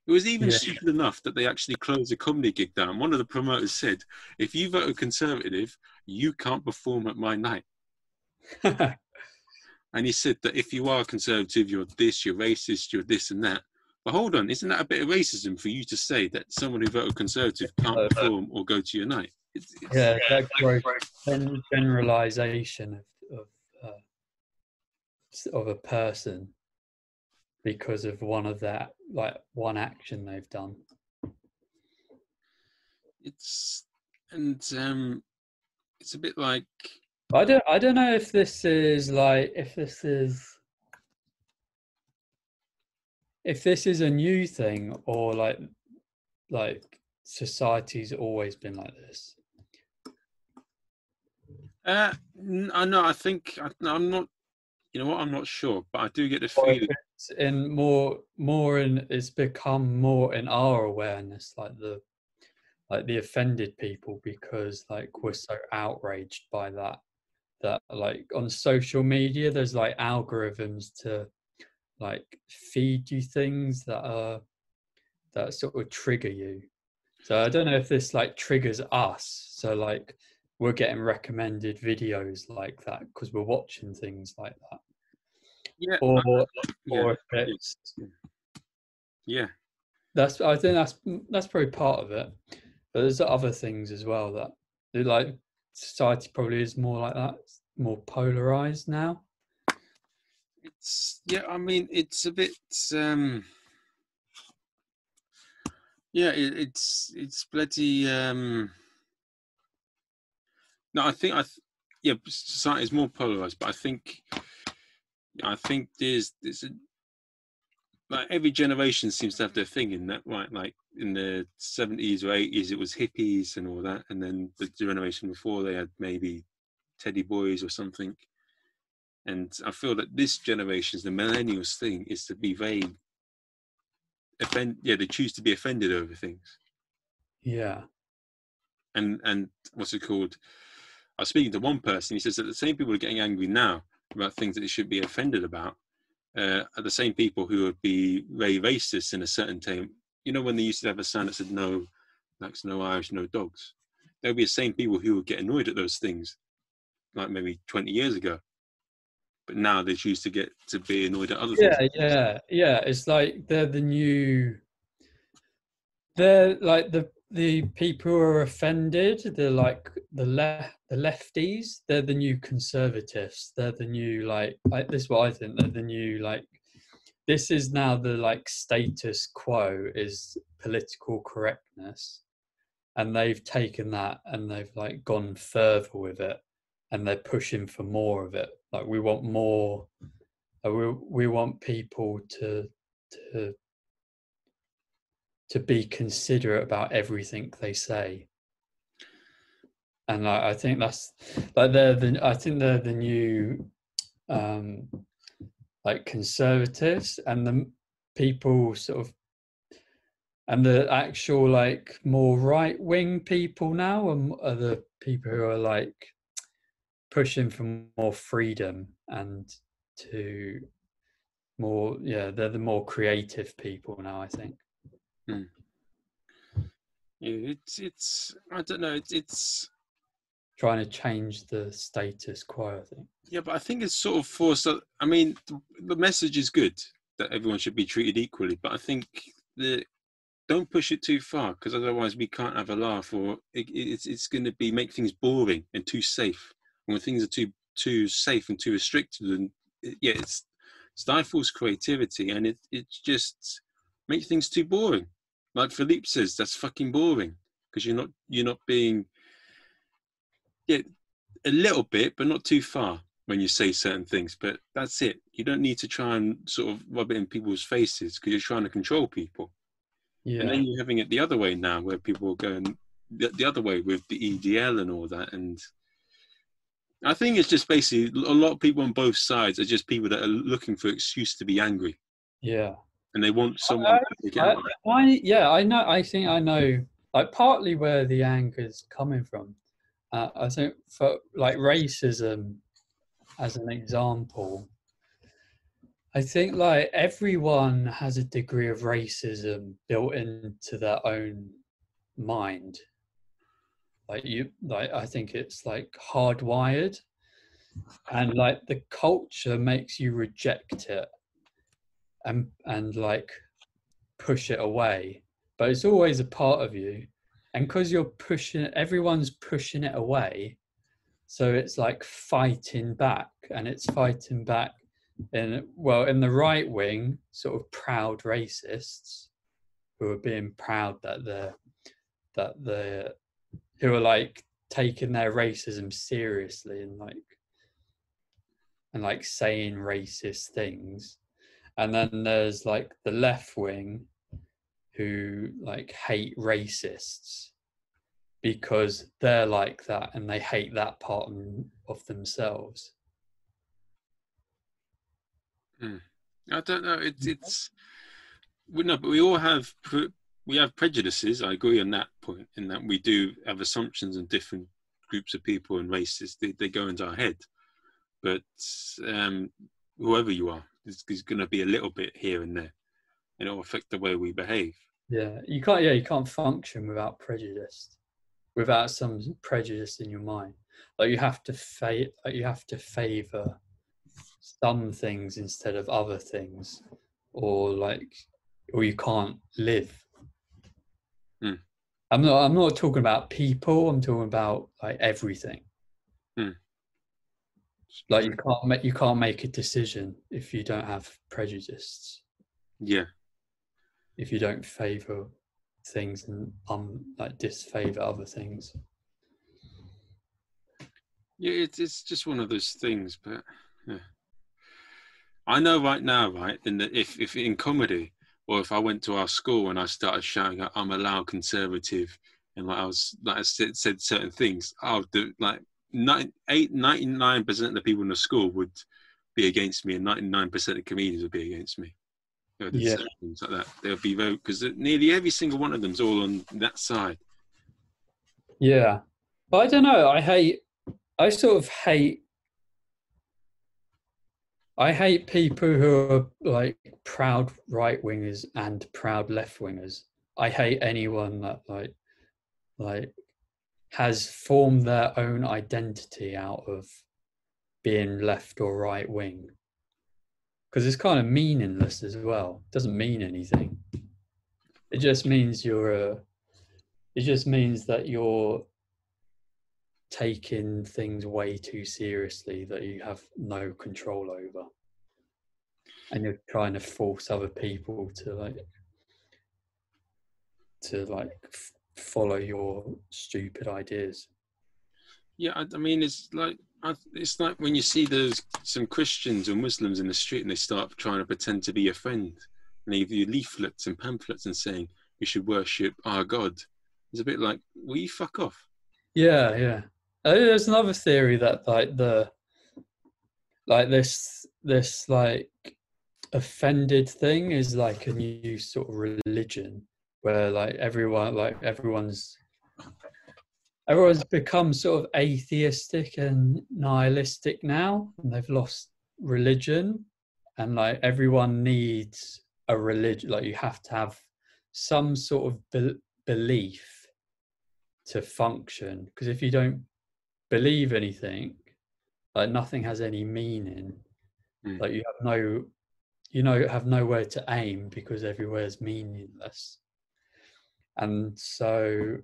It was even Yeah. stupid enough that they actually closed a comedy gig down. One of the promoters said, "If you vote a Conservative, you can't perform at my night." [laughs] And he said that if you are conservative, you're this, you're racist, you're this and that. But hold on, isn't that a bit of racism for you to say that someone who voted conservative can't uh, perform or go to your night? It's, it's, yeah, that gross gen- generalization of of, uh, of a person because of one of that like one action they've done. it's and um, it's a bit like I don't I don't know if this is like if this is if this is a new thing or like like society's always been like this. Uh, n- I know. I think I, I'm not. You know what? I'm not sure, but I do get the feeling. it's in more more in it's become more in our awareness like the like the offended people because like we're so outraged by that that like on social media there's like algorithms to like feed you things that are that sort of trigger you so i don't know if this like triggers us so like we're getting recommended videos like that because we're watching things like that Yeah, or yeah, or if it's yeah. that's i think that's that's probably part of it but there's other things as well that like society probably is more like that more polarized now It's yeah. I mean, it's a bit. Um, Yeah, it, it's it's bloody. Um, no, I think I. Th- yeah, society is more polarized, but I think. I think there's there's a like every generation seems to have their thing in that right like in the 70s or 80s it was hippies and all that and then the generation before they had maybe teddy boys or something and i feel that this generation's the millennials thing is to be very offend yeah they choose to be offended over things yeah and and what's it called i was speaking to one person he says that the same people are getting angry now about things that they should be offended about uh, are the same people who would be very racist in a certain time. You know, when they used to have a sign that said no blacks, no Irish, no dogs. There'll be the same people who would get annoyed at those things, like maybe 20 years ago. But now they choose to get to be annoyed at other yeah, things. Yeah, yeah, yeah. It's like they're the new. They're like the the people who are offended. They're like the left the lefties. They're the new conservatives. They're the new like. like this is what I think. They're the new like. This is now the like status quo is political correctness, and they've taken that and they've like gone further with it, and they're pushing for more of it. Like we want more. uh, We we want people to to to be considerate about everything they say and I, I think that's like they're the I think they're the new um like conservatives and the people sort of and the actual like more right wing people now are, are the people who are like pushing for more freedom and to more yeah they're the more creative people now i think Yeah, it's it's I don't know. It's it's trying to change the status quo i think yeah, but I think it's sort of forced. I mean, the, message is good that everyone should be treated equally, but I think the don't push it too far because otherwise we can't have a laugh, or it, it's it's going to be make things boring and too safe. And when things are too too safe and too restricted, and it, yeah, it's stifles creativity and it it just makes things too boring. Like Philippe says, that's fucking boring because you're not you're not being yeah a little bit, but not too far when you say certain things. But that's it. You don't need to try and sort of rub it in people's faces because you're trying to control people. yeah And then you're having it the other way now, where people are going the, the other way with the EDL and all that. And I think it's just basically a lot of people on both sides are just people that are looking for excuse to be angry, yeah and they want someone to take it I. I yeah, I know. I think I know. Like partly where the anger is coming from. Uh, I think for like racism, as an example, I think like everyone has a degree of racism built into their own mind. Like you, like I think it's like hardwired, and like the culture makes you reject it, and and like push it away but it's always a part of you and because you're pushing everyone's pushing it away so it's like fighting back and it's fighting back in well in the right wing sort of proud racists who are being proud that they're that they're who are like taking their racism seriously and like and like saying racist things. And then there's like the left wing who like hate racists because they're like that and they hate that part of- of themselves I don't know. It's it's we no, but we all have pre- we have prejudices. I agree on that point. In that we do have assumptions and different groups of people and races. They, they go into our head. But um, whoever you are, there's, there's going to be a little bit here and there, and it'll affect the way we behave. Yeah you can't yeah you can't function without prejudice without some prejudice in your mind. Like you have to fa- like you have to favor some things instead of other things or like or you can't live. Hmm. i'm not i'm not talking about people i'm talking about like everything. Hmm. like you can't make you can't make a decision if you don't have prejudice. Yeah, if you don't favor things and um like disfavor other things. Yeah, it's it's just one of those things, but yeah. I know right now, right, in the, if if in comedy or if I went to our school and I started shouting out, "I'm a loud conservative," and like I was like I said, said certain things, I'll do like nine 99 percent of the people in the school would be against me, and ninety nine percent of comedians would be against me. Yeah. things like that. They'll be very because nearly every single one of them's all on that side. Yeah, but I don't know. I hate. I sort of hate. I hate people who are like proud right wingers and proud left wingers. I hate anyone that like, like, has formed their own identity out of being left or right wing because it's kind of meaningless as well. It doesn't mean anything. It just means you're a. It just means that you're taking things way too seriously that you have no control over, and you're trying to force other people to like to like f- follow your stupid ideas. Yeah, I, I mean, it's like it's like when you see those some Christians or Muslims in the street and they start trying to pretend to be your friend and they give you leaflets and pamphlets and saying you should worship our God. It's a bit like, will you fuck off? Yeah, yeah. Uh, there's another theory that like the like this this like offended thing is like a new sort of religion where like everyone like everyone's everyone's become sort of atheistic and nihilistic now and they've lost religion and like everyone needs a religion like you have to have some sort of be- belief to function because if you don't believe anything like nothing has any meaning Mm. like you have no you know have nowhere to aim because everywhere's meaningless and so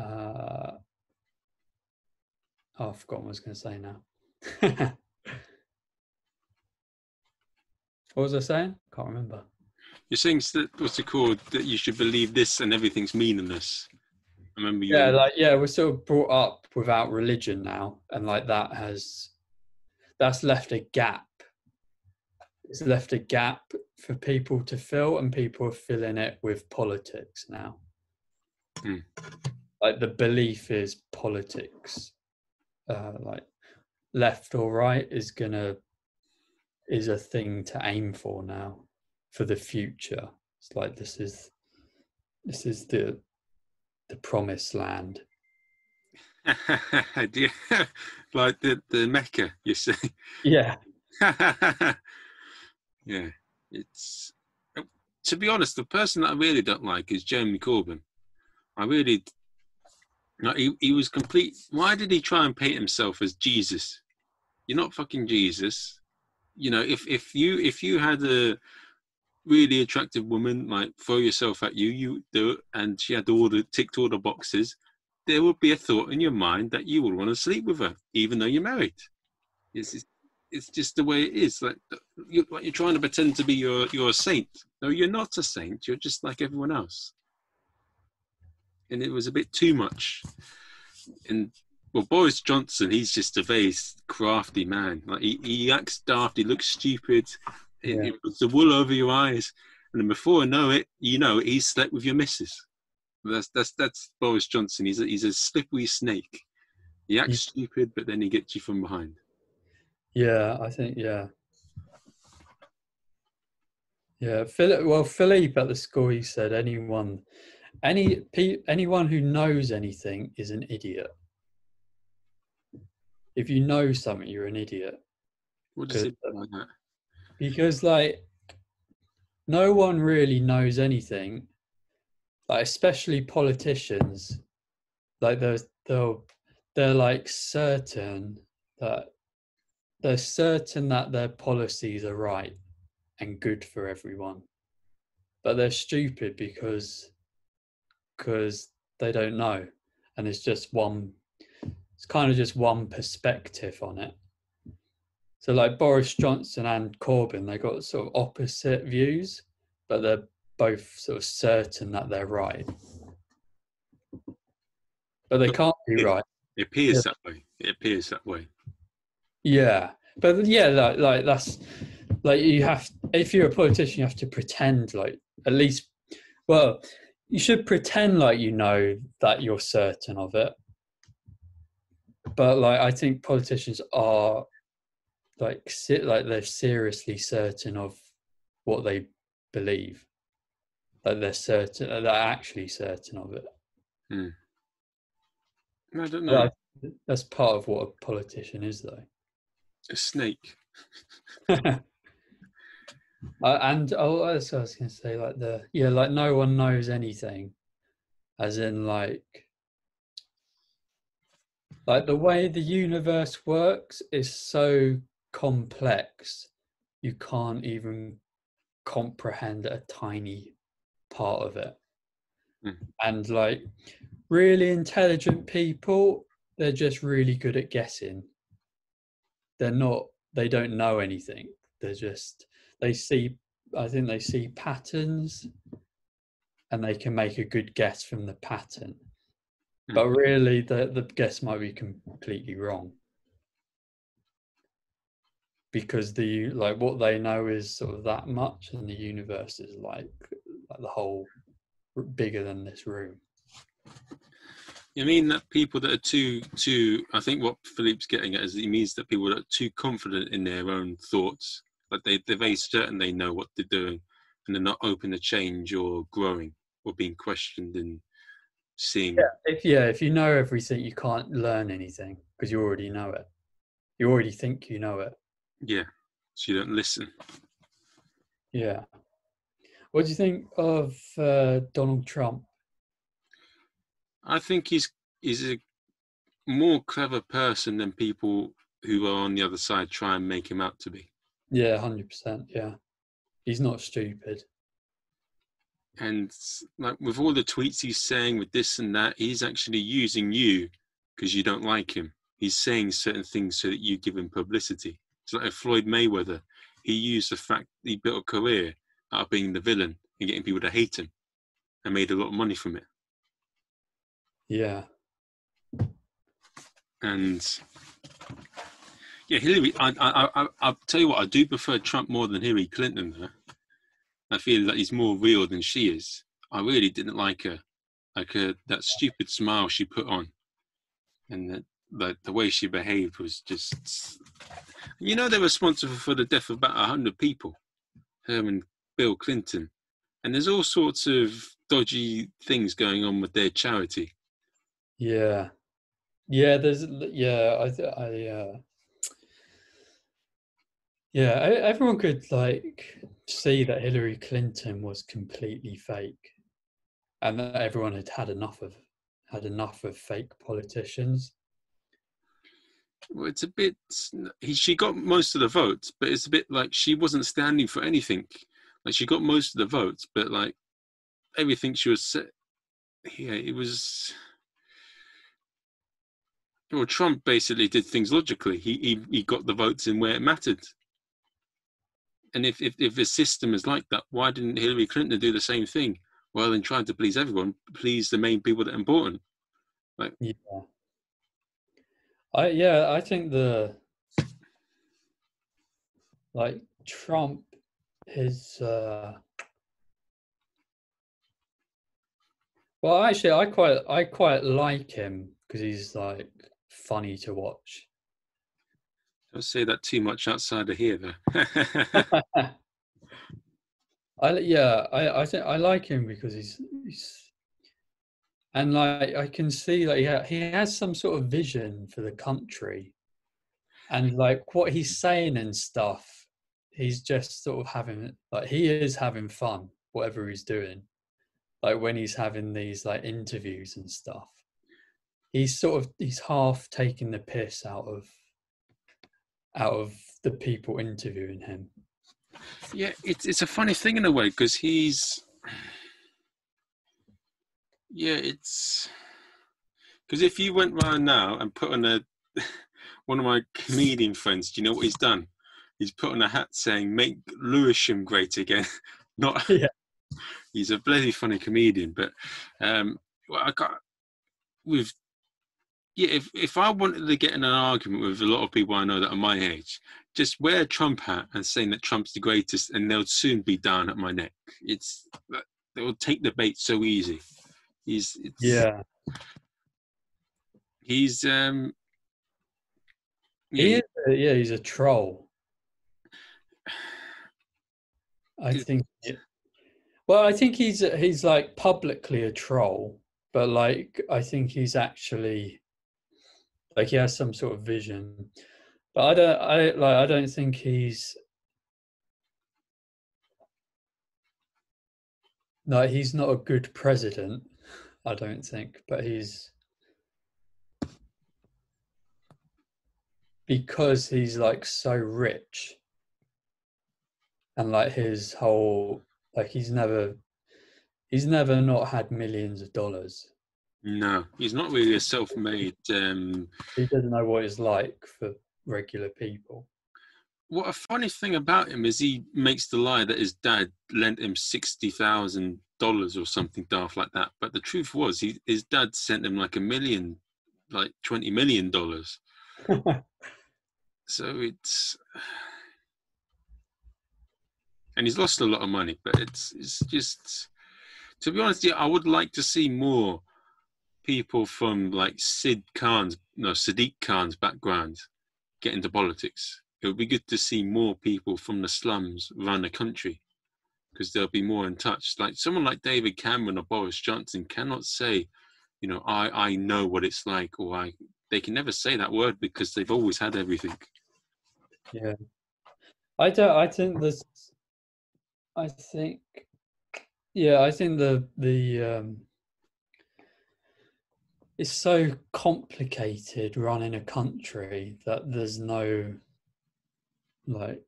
uh, oh, I've forgotten what I was going to say now. [laughs] what was I saying? Can't remember. You're saying what's it called that you should believe this and everything's meaningless. I remember you. Yeah, like yeah, we're sort of brought up without religion now, and like that has that's left a gap. It's left a gap for people to fill, and people are filling it with politics now. Hmm. Like the belief is politics, uh, like left or right is gonna is a thing to aim for now for the future. It's like this is this is the the promised land. [laughs] Do you- [laughs] like the the Mecca, you see Yeah. [laughs] yeah, it's. To be honest, the person that I really don't like is Jeremy Corbyn. I really. No, he, he was complete. Why did he try and paint himself as Jesus? You're not fucking Jesus. You know, if if you if you had a really attractive woman like throw yourself at you, you do it, and she had all the ticked all the boxes, there would be a thought in your mind that you would want to sleep with her, even though you're married. It's it's, it's just the way it is. Like you, like you're trying to pretend to be your you're a saint. No, you're not a saint. You're just like everyone else. And it was a bit too much. And well, Boris Johnson, he's just a very crafty man. Like he, he acts daft. He looks stupid. He, Yeah. he puts the wool over your eyes, and then before I know it, you know he's slept with your missus. That's that's that's Boris Johnson. He's a, he's a slippery snake. He acts He's- stupid, but then he gets you from behind. Yeah, I think yeah. Yeah, Philip. Well, Philippe at the school, he said anyone, any pe- anyone who knows anything is an idiot. If you know something, you're an idiot What does it mean like that? because like no one really knows anything. Like especially politicians, like they're they'll they're like certain that they're certain that their policies are right and good for everyone but they're stupid because because they don't know and it's just one it's kind of just one perspective on it so like boris johnson and corbyn they got sort of opposite views but they're both sort of certain that they're right, but they can't be it- right. It appears Yeah. that way. It appears that way. Yeah, but yeah, like, like that's like you have. If you're a politician, you have to pretend like at least. Well, you should pretend like you know that you're certain of it. But like, I think politicians are like sit like they're seriously certain of what they believe. Like they're certain, that they're actually certain of it. Hmm. I don't know. Like, that's part of what a politician is, though. A snake. [laughs] uh, and oh, that's what I was going to say. Like the yeah, like no one knows anything, as in like like the way the universe works is so complex, you can't even comprehend a tiny part of it. Mm. And like really intelligent people, they're just really good at guessing. They're not. They don't know anything. They're just they see i think they see patterns and they can make a good guess from the pattern but Mhm. really the the guess might be completely wrong because the like what they know is sort of that much and the universe is like like the whole bigger than this room You mean that people that are too too? I think what Philippe's getting at is he means that people that are too confident in their own thoughts, like they they're very certain they know what they're doing, and they're not open to change or growing or being questioned and seeing. Yeah, if yeah if you know everything you can't learn anything because you already know it you already think you know it Yeah, so you don't listen. Yeah. What do you think of uh, Donald Trump? I think he's he's a more clever person than people who are on the other side try and make him out to be. Yeah, hundred percent. Yeah, he's not stupid. And like with all the tweets he's saying with this and that, he's actually using you because you don't like him. He's saying certain things so that you give him publicity. It's like Floyd Mayweather. He used the fact he built a career out of being the villain and getting people to hate him, and made a lot of money from it. Yeah, And yeah, Hillary. I, I, I, I'll tell you what. I do prefer Trump more than Hillary Clinton. Though I feel that he's more real than she is. I really didn't like her, like her that stupid smile she put on, and that like the way she behaved was just. You know, they're responsible for the death of about hundred people, her and Bill Clinton, and there's all sorts of dodgy things going on with their charity. yeah, yeah. There's yeah. I I uh, yeah. e- Everyone could like see that Hillary Clinton was completely fake, and that everyone had had enough of had enough of fake politicians. Well, it's a bit. He, she got most of the votes, but it's a bit like she wasn't standing for anything. Like she got most of the votes, but like everything she was. Yeah, it was. Well, Trump basically did things logically. He he, he got the votes in where it mattered. And if, if if the system is like that, why didn't Hillary Clinton do the same thing? Rather than trying to please everyone, please the main people that are important. Like, yeah. I yeah, I think the like Trump is uh well actually I quite I quite like him because he's like funny to watch. Don't say that too much outside of here, though. [laughs] I yeah, I I think I like him because he's he's and like I can see like yeah, he has some sort of vision for the country, and like what he's saying and stuff, he's just sort of having like he is having fun whatever he's doing, like when he's having these like interviews and stuff. He's sort of he's half taking the piss out of out of the people interviewing him. Yeah, it's it's a funny thing in a way because he's yeah, it's because if you went round now and put on a [laughs] one of my comedian friends, do you know what he's done? He's put on a hat saying "Make Lewisham great again," [laughs] not [laughs] Yeah. he's a bloody funny comedian. But um, well, I got with yeah, if if I wanted to get in an argument with a lot of people I know that are my age, just wear a Trump hat and saying that Trump's the greatest, and they'll soon be down at my neck. It's they will take the bait so easy. He's yeah. He's um. He is yeah, he's a troll. I think. Well, I think he's he's like publicly a troll, but like I think he's actually like he has some sort of vision. But I don't I like I don't think he's no he's not a good president, I don't think, but he's because he's like so rich and like his whole like he's never he's never not had millions of dollars no he's not really a self-made um he doesn't know what it's like for regular people what a funny thing about him is he makes the lie that his dad lent him sixty thousand dollars or something daft like that. But the truth was, he, his dad sent him like a million, like twenty million dollars. [laughs] so it's and he's lost a lot of money. But it's it's just to be honest, yeah, I would like to see more people from like Sid Khan's, no Sadiq Khan's background get into politics. It would be good to see more people from the slums run the country because they'll be more in touch. Like someone like David Cameron or Boris Johnson cannot say, you know, I I know what it's like, or I. They can never say that word because they've always had everything. Yeah, I don't. I think this I think, yeah, I think the the um, it's so complicated running a country that there's no like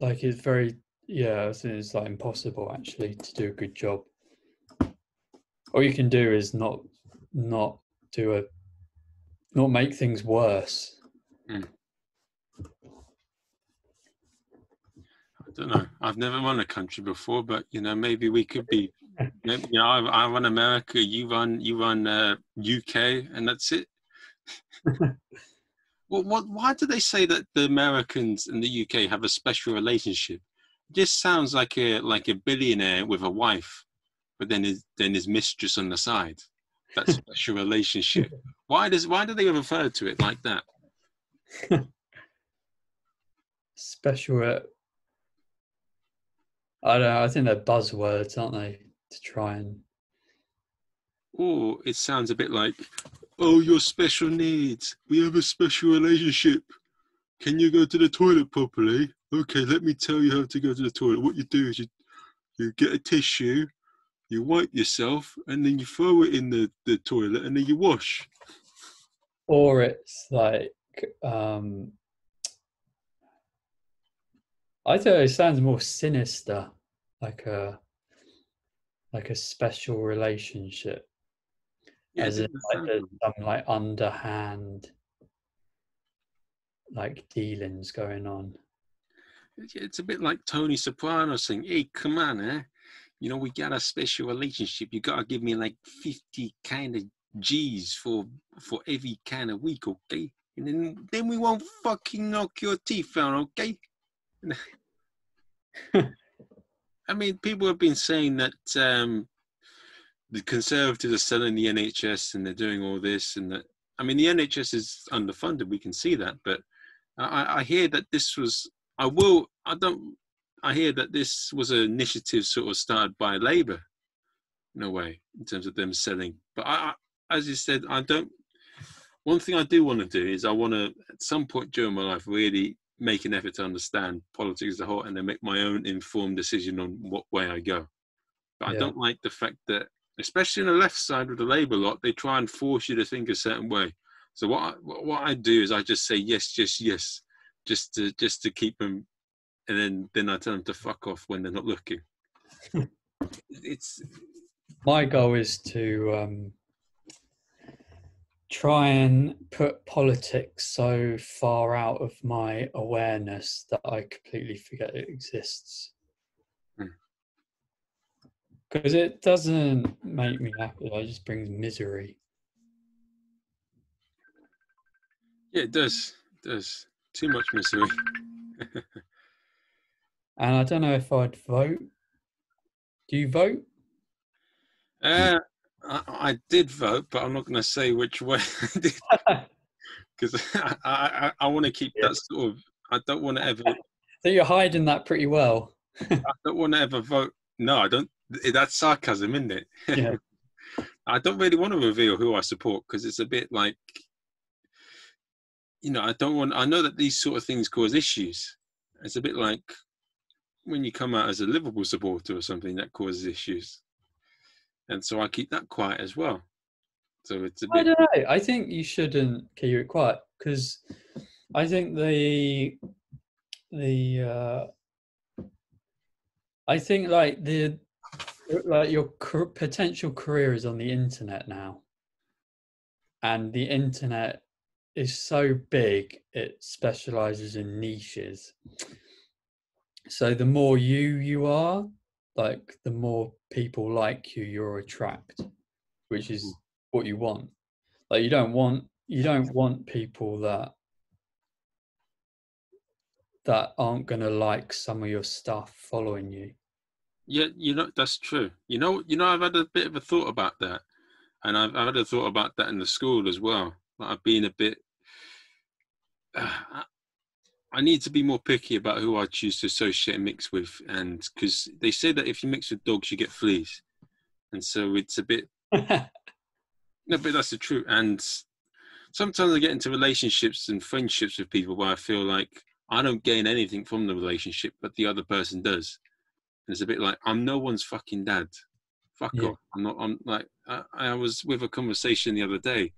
like it's very yeah I it's like impossible actually to do a good job all you can do is not not do a not make things worse mm. don't know. I've never run a country before, but you know, maybe we could be. You know, I, I run America, you run you run uh, UK, and that's it. [laughs] well, what? Why do they say that the Americans and the UK have a special relationship? This sounds like a like a billionaire with a wife, but then his then his mistress on the side. That [laughs] special relationship. Why does why do they refer to it like that? [laughs] special I don't know. I think they're buzzwords, aren't they? To try and. Oh, it sounds a bit like, oh, your special needs. We have a special relationship. Can you go to the toilet properly? Okay, let me tell you how to go to the toilet. What you do is you, you get a tissue, you wipe yourself, and then you throw it in the, the toilet, and then you wash. Or it's like um, I thought it sounds more sinister, like a like a special relationship, yeah, as in like there's some like underhand like dealings going on. It's a bit like Tony Soprano saying, "Hey, come on, eh? You know we got a special relationship. You gotta give me like fifty kind of G's for for every kind of week, okay? And then then we won't fucking knock your teeth out, okay?" [laughs] [laughs] I mean, people have been saying that um, the Conservatives are selling the NHS and they're doing all this, and that I mean, the NHS is underfunded. We can see that, but I, I hear that this was. I will. I don't. I hear that this was an initiative sort of started by Labour, in a way, in terms of them selling. But I, I as you said, I don't. One thing I do want to do is I want to, at some point during my life, really make an effort to understand politics as a whole and then make my own informed decision on what way I go. But yeah. I don't like the fact that, especially on the left side of the Labour lot, they try and force you to think a certain way. So what I, what I do is I just say yes, yes, yes, just to just to keep them, and then then I tell them to fuck off when they're not looking. [laughs] it's my goal is to um, try and put politics so far out of my awareness that I completely forget it exists. Hmm. Because it doesn't make me happy, it just brings misery. Yeah, it does. It does. Too much misery. [laughs] And I don't know if I'd vote. Do you vote? Uh, I, I did vote, but I'm not going to say which way [laughs] I did [laughs] because I, I, I want to keep Yeah. that sort of. I don't want to ever. [laughs] So you're hiding that pretty well. I don't want to ever vote. No, I don't. That's sarcasm, isn't it? Yeah. I don't really want to reveal who I support because it's a bit like, you know, I don't want. I know that these sort of things cause issues. It's a bit like when you come out as a Liverpool supporter or something that causes issues, and so I keep that quiet as well. So it's a I bit. don't know. I think you shouldn't keep it quiet because I think the the uh, I think like the like your potential career is on the internet now, and the internet is so big it specializes in niches. So the more you you are, like the more people like you you're attract, which is mm-hmm. what you want. Like you don't want you don't want people that that aren't gonna like some of your stuff following you. Yeah, you know that's true. You know, you know, I've had a bit of a thought about that, and I've, I've had a thought about that in the school as well. Like I've been a bit. [sighs] I need to be more picky about who I choose to associate and mix with, and because they say that if you mix with dogs, you get fleas, and so it's a bit. [laughs] No, but that's the truth. And sometimes I get into relationships and friendships with people where I feel like I don't gain anything from the relationship, but the other person does. And it's a bit like I'm no one's fucking dad. Fuck Yeah. off. I'm not. I'm like I, I was with a conversation the other day.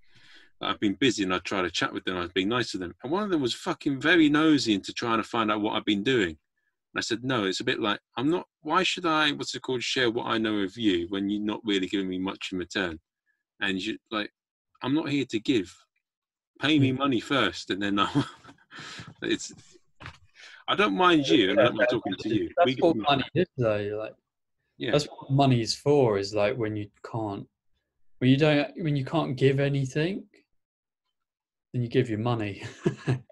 I've been busy and I try to chat with them. I was being nice to them, and one of them was fucking very nosy into trying to find out what I've been doing. And I said, no, it's a bit like I'm not. Why should I? What's it called? Share what I know of you when you're not really giving me much in return. And you like, I'm not here to give. Pay me hmm. money first, and then I'll. [laughs] it's. I don't mind you, and I don't mind talking to you. That's We what on. money is though. Like Yeah. that's what money is for, is like when you can't when you don't when you can't give anything, then you give your money. [laughs]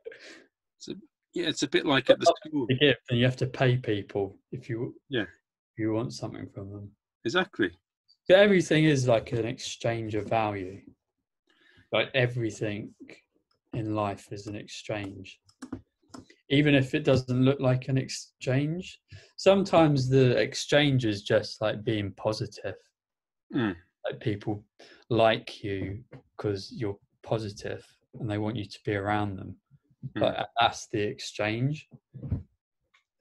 Yeah, it's a bit like at the school. to give, then you have to pay people if you Yeah. if you want something from them. Exactly. So everything is like an exchange of value. Like everything in life is an exchange. Even if it doesn't look like an exchange, sometimes the exchange is just like being positive. Mm. Like people like you because you're positive and they want you to be around them. Mm. Like that's the exchange.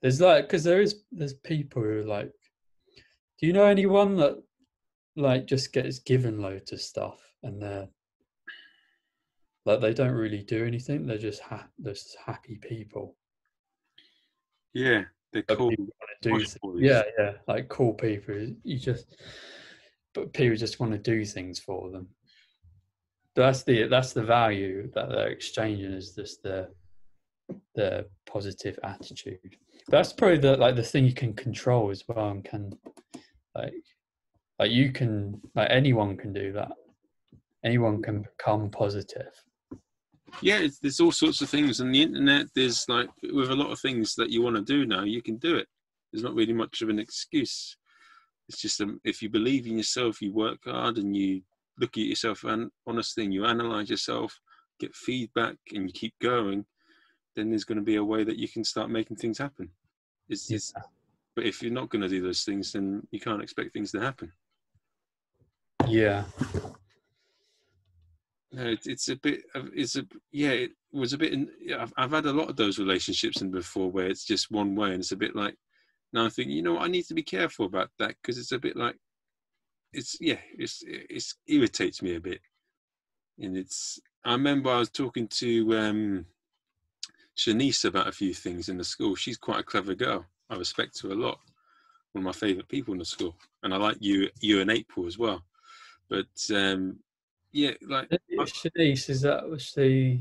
There's like because there is there's people who are like, do you know anyone that like just gets given loads of stuff and they're like they don't really do anything. They're just ha- they're just happy people. Yeah, they're called do posh thi- boys. yeah, yeah, like cool people. You just, but people just want to do things for them. That's the that's the value that they're exchanging is just the the positive attitude. That's probably the like the thing you can control as well and can like like you can like anyone can do that. Anyone can become positive. yeah there's all sorts of things on the internet there's like with a lot of things that you want to do now you can do it there's not really much of an excuse it's just um, if you believe in yourself you work hard and you look at yourself and honestly and you analyze yourself get feedback and you keep going then there's going to be a way that you can start making things happen it's, it's but if you're not going to do those things then you can't expect things to happen Yeah. No, it's, it's a bit. of It's a yeah. It was a bit. In, I've I've had a lot of those relationships in before where it's just one way, and it's a bit like. Now I think you know what, I need to be careful about that because it's a bit like. It's yeah. It's it's irritates me a bit, and it's. I remember I was talking to um, Shanice about a few things in the school. She's quite a clever girl. I respect her a lot. One of my favourite people in the school, and I like you, you and April as well. But um, yeah, like Shanice, is that was the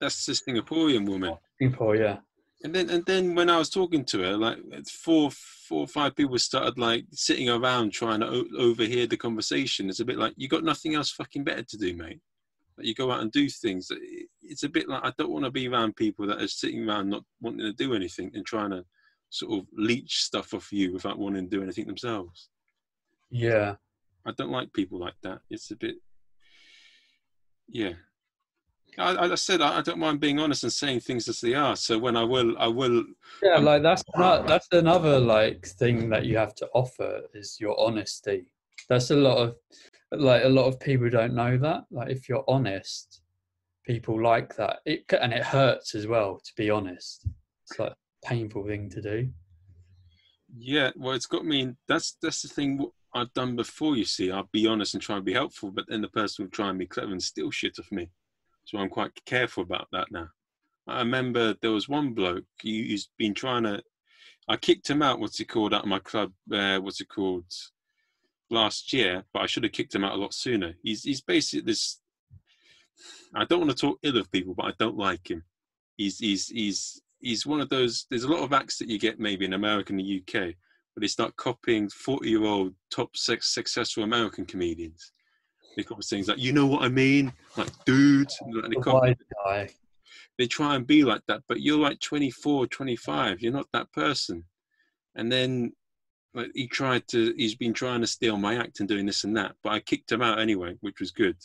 that's the Singaporean woman. Singapore? Yeah. And then and then when I was talking to her, like four four or five people started like sitting around trying to o- overhear the conversation. It's a bit like you got nothing else fucking better to do, mate. Like you go out and do things. It's a bit like I don't want to be around people that are sitting around not wanting to do anything and trying to sort of leech stuff off you without wanting to do anything themselves. Yeah. I don't like people like that. It's a bit, yeah. I, I said I, I don't mind being honest and saying things as they are. So when I will, I will. Yeah, um, like that's not that's another like thing that you have to offer is your honesty. That's a lot of like a lot of people don't know that. Like if you're honest, people like that. It and it hurts as well to be honest. It's like a painful thing to do. Yeah, well, it's got me. That's that's the thing I've done before. You see, I'll be honest and try and be helpful, but then the person will try and be clever and steal shit off me. So I'm quite careful about that now. I remember there was one bloke he's been trying to. I kicked him out. What's he called out of my club? Uh, what's it called? Last year, but I should have kicked him out a lot sooner. He's he's basically this. I don't want to talk ill of people, but I don't like him. He's he's he's he's one of those. There's a lot of acts that you get maybe in America and the UK, but they start copying 40 year old top six successful American comedians. They copy things like, you know what I mean? Like, dude. Like, they, copy, they try and be like that, but you're like 24, 25. You're not that person. And then like he tried to, he's been trying to steal my act and doing this and that, but I kicked him out anyway, which was good.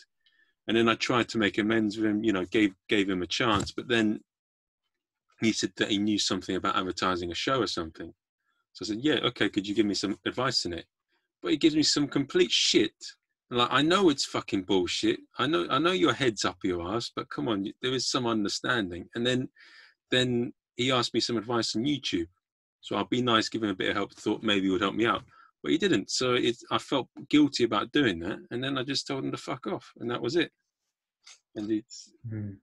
And then I tried to make amends with him, you know, gave gave him a chance, but then he said that he knew something about advertising a show or something. So I said, yeah, okay, could you give me some advice in it? But he gives me some complete shit. Like I know it's fucking bullshit. I know I know your head's up your ass, but come on, there is some understanding. And then then he asked me some advice on YouTube. So I'll be nice, give him a bit of help. Thought maybe he would help me out, but he didn't. So it, I felt guilty about doing that, and then I just told him to fuck off, and that was it. And it's mm.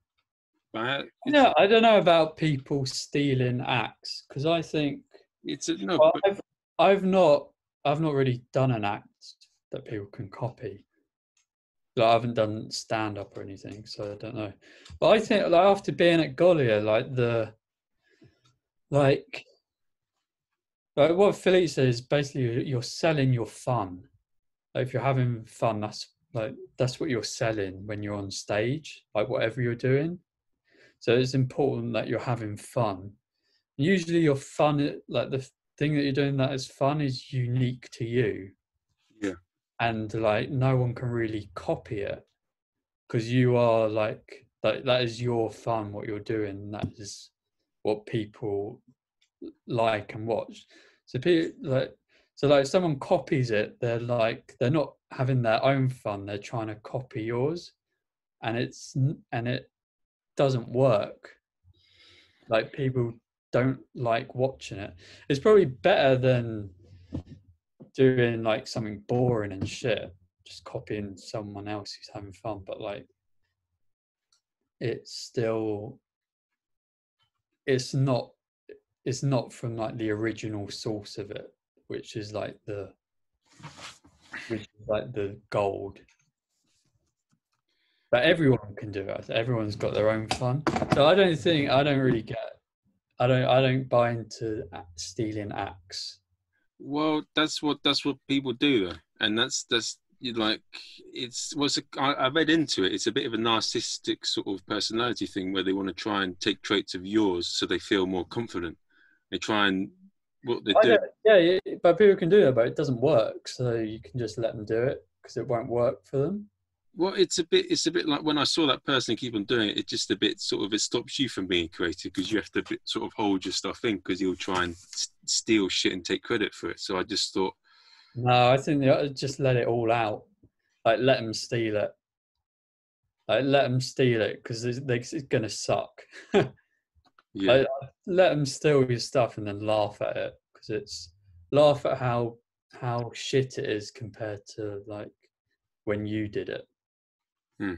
But yeah, I don't know about people stealing acts because I think it's a, no. Well, I've, I've not I've not really done an act that people can copy. Like, I haven't done stand up or anything, so I don't know. But I think like after being at Gaulier, like the like like what Philippe says basically you're selling your fun. Like if you're having fun, that's like that's what you're selling when you're on stage, like whatever you're doing. So it's important that you're having fun. Usually, your fun, like the thing that you're doing that is fun, is unique to you. And like no one can really copy it because you are like that. That is your fun. What you're doing. That is what people like and watch. So people like so like someone copies it, they're like they're not having their own fun. They're trying to copy yours, and it's and it doesn't work. Like people don't like watching it. It's probably better than doing like something boring and shit, just copying someone else who's having fun. But like, it's still, it's not, it's not from like the original source of it, which is like the, which is like the gold but everyone can do it. Everyone's got their own fun. So I don't think I don't really get. I don't. I don't buy into stealing acts. Well, that's what that's what people do, and that's that's like it's was I, I read into it. It's a bit of a narcissistic sort of personality thing where they want to try and take traits of yours so they feel more confident. They try and what they do. Yeah, yeah, but people can do that, but it doesn't work. So you can just let them do it because it won't work for them. Well, it's a bit. It's a bit like when I saw that person keep on doing it. It just a bit sort of it stops you from being creative because you have to bit, sort of hold your stuff in because you'll try and steal shit and take credit for it. So I just thought. No, I think you uh, just let it all out. Like let them steal it. Like let them steal it because it's, it's gonna suck. [laughs] yeah. Like, let them steal your stuff and then laugh at it because it's laugh at how how shit it is compared to like when you did it. Hmm.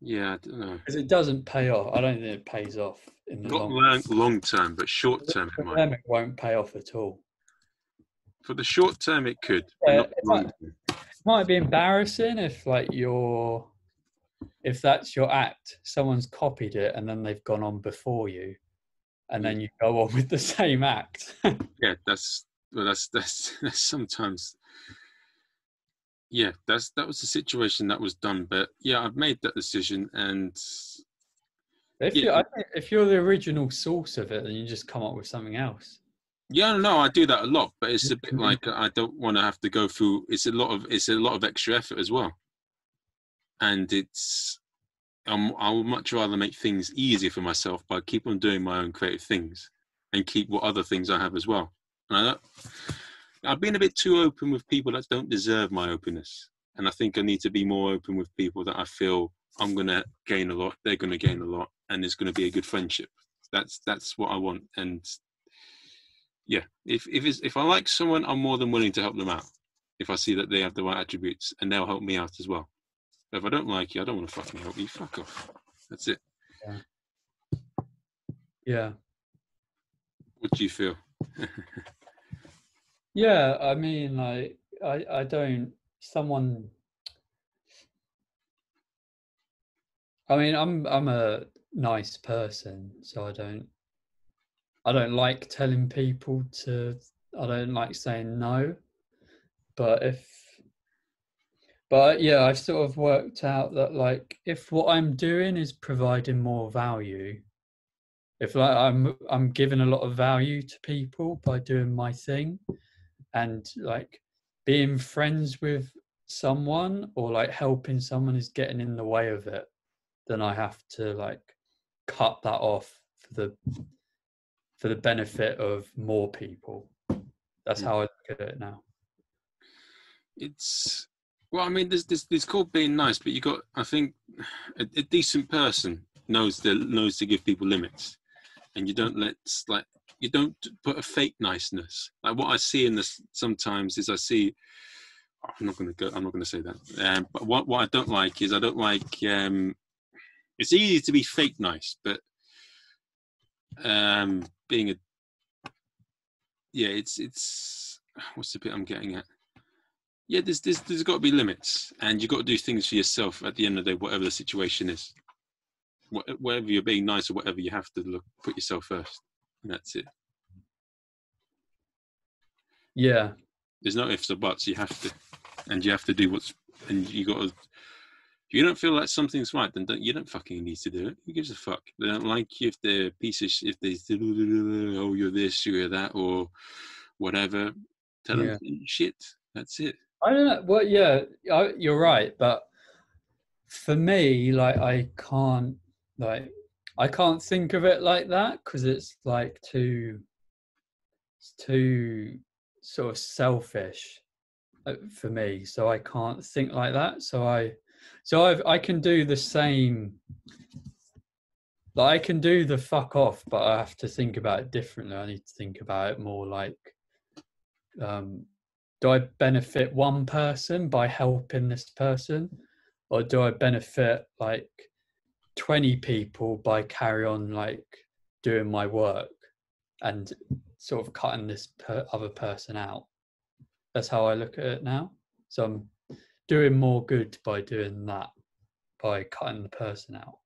Yeah, I don't know. Because it doesn't pay off. I don't think it pays off in the Not long, long term, but short term it might. It won't pay off at all. For the short term, it could. Yeah, if, I, might be embarrassing if like your if that's your act, someone's copied it and then they've gone on before you, and then you go on with the same act. [laughs] yeah, that's well, that's that's, [laughs] that's sometimes. Yeah, that's that was the situation that was done, but yeah, I've made that decision, and if Yeah. you I think if you're the original source of it, then you just come up with something else. Yeah, no, I do that a lot, but it's a bit Mhm. like I don't want to have to go through. It's a lot of it's a lot of extra effort as well, and it's um, I would much rather make things easier for myself by keep on doing my own creative things and keep what other things I have as well. And I don't, I've been a bit too open with people that don't deserve my openness, and I think I need to be more open with people that I feel I'm gonna gain a lot, they're gonna gain a lot, and there's gonna be a good friendship. That's that's what I want, and yeah, if if if I like someone, I'm more than willing to help them out. If I see that they have the right attributes, and they'll help me out as well. But if I don't like you, I don't want to fucking help you. Fuck off. That's it. Yeah. What do you feel? [laughs] Yeah, I mean, like, I, I don't, someone, I mean, I'm, I'm a nice person, so I don't, I don't like telling people to, I don't like saying no, but if, but yeah, I've sort of worked out that like, if what I'm doing is providing more value, if like I'm, I'm giving a lot of value to people by doing my thing, and like being friends with someone or like helping someone is getting in the way of it then i have to like cut that off for the for the benefit of more people that's how i look at it now It's well, I mean, there's this. It's called being nice, but you got. I think a, a decent person knows the knows to give people limits, and you don't let like you don't put a fake niceness. Like what I see in this sometimes is I see. I'm not going to go. I'm not going to say that. Um, but what what I don't like is I don't like. Um, it's easy to be fake nice, but um, being a yeah, it's it's what's the bit I'm getting at? Yeah, there's there's there's got to be limits, and you've got to do things for yourself at the end of the day, whatever the situation is. Wha- Whatever you're being nice or whatever, you have to look put yourself first. And that's it. yeah There's no ifs or buts. You have to, and you have to do what's, and you got to. If you don't feel like something's right, then don't, you don't fucking need to do it. Who gives a fuck? They don't like you if they're a piece of sh- if they oh you're this, you're that, or whatever. Tell them shit. That's it. i don't know well yeah I, you're right but for me like i can't like i can't think of it like that because it's like too it's too sort of selfish uh, for me so i can't think like that. So i so I've, i can do the same like i can do the fuck off but i have to think about it differently. I need to think about it more like um do i benefit one person by helping this person or do i benefit like 20 people by carry on like doing my work and sort of cutting this per- other person out that's how i look at it now so i'm doing more good by doing that by cutting the person out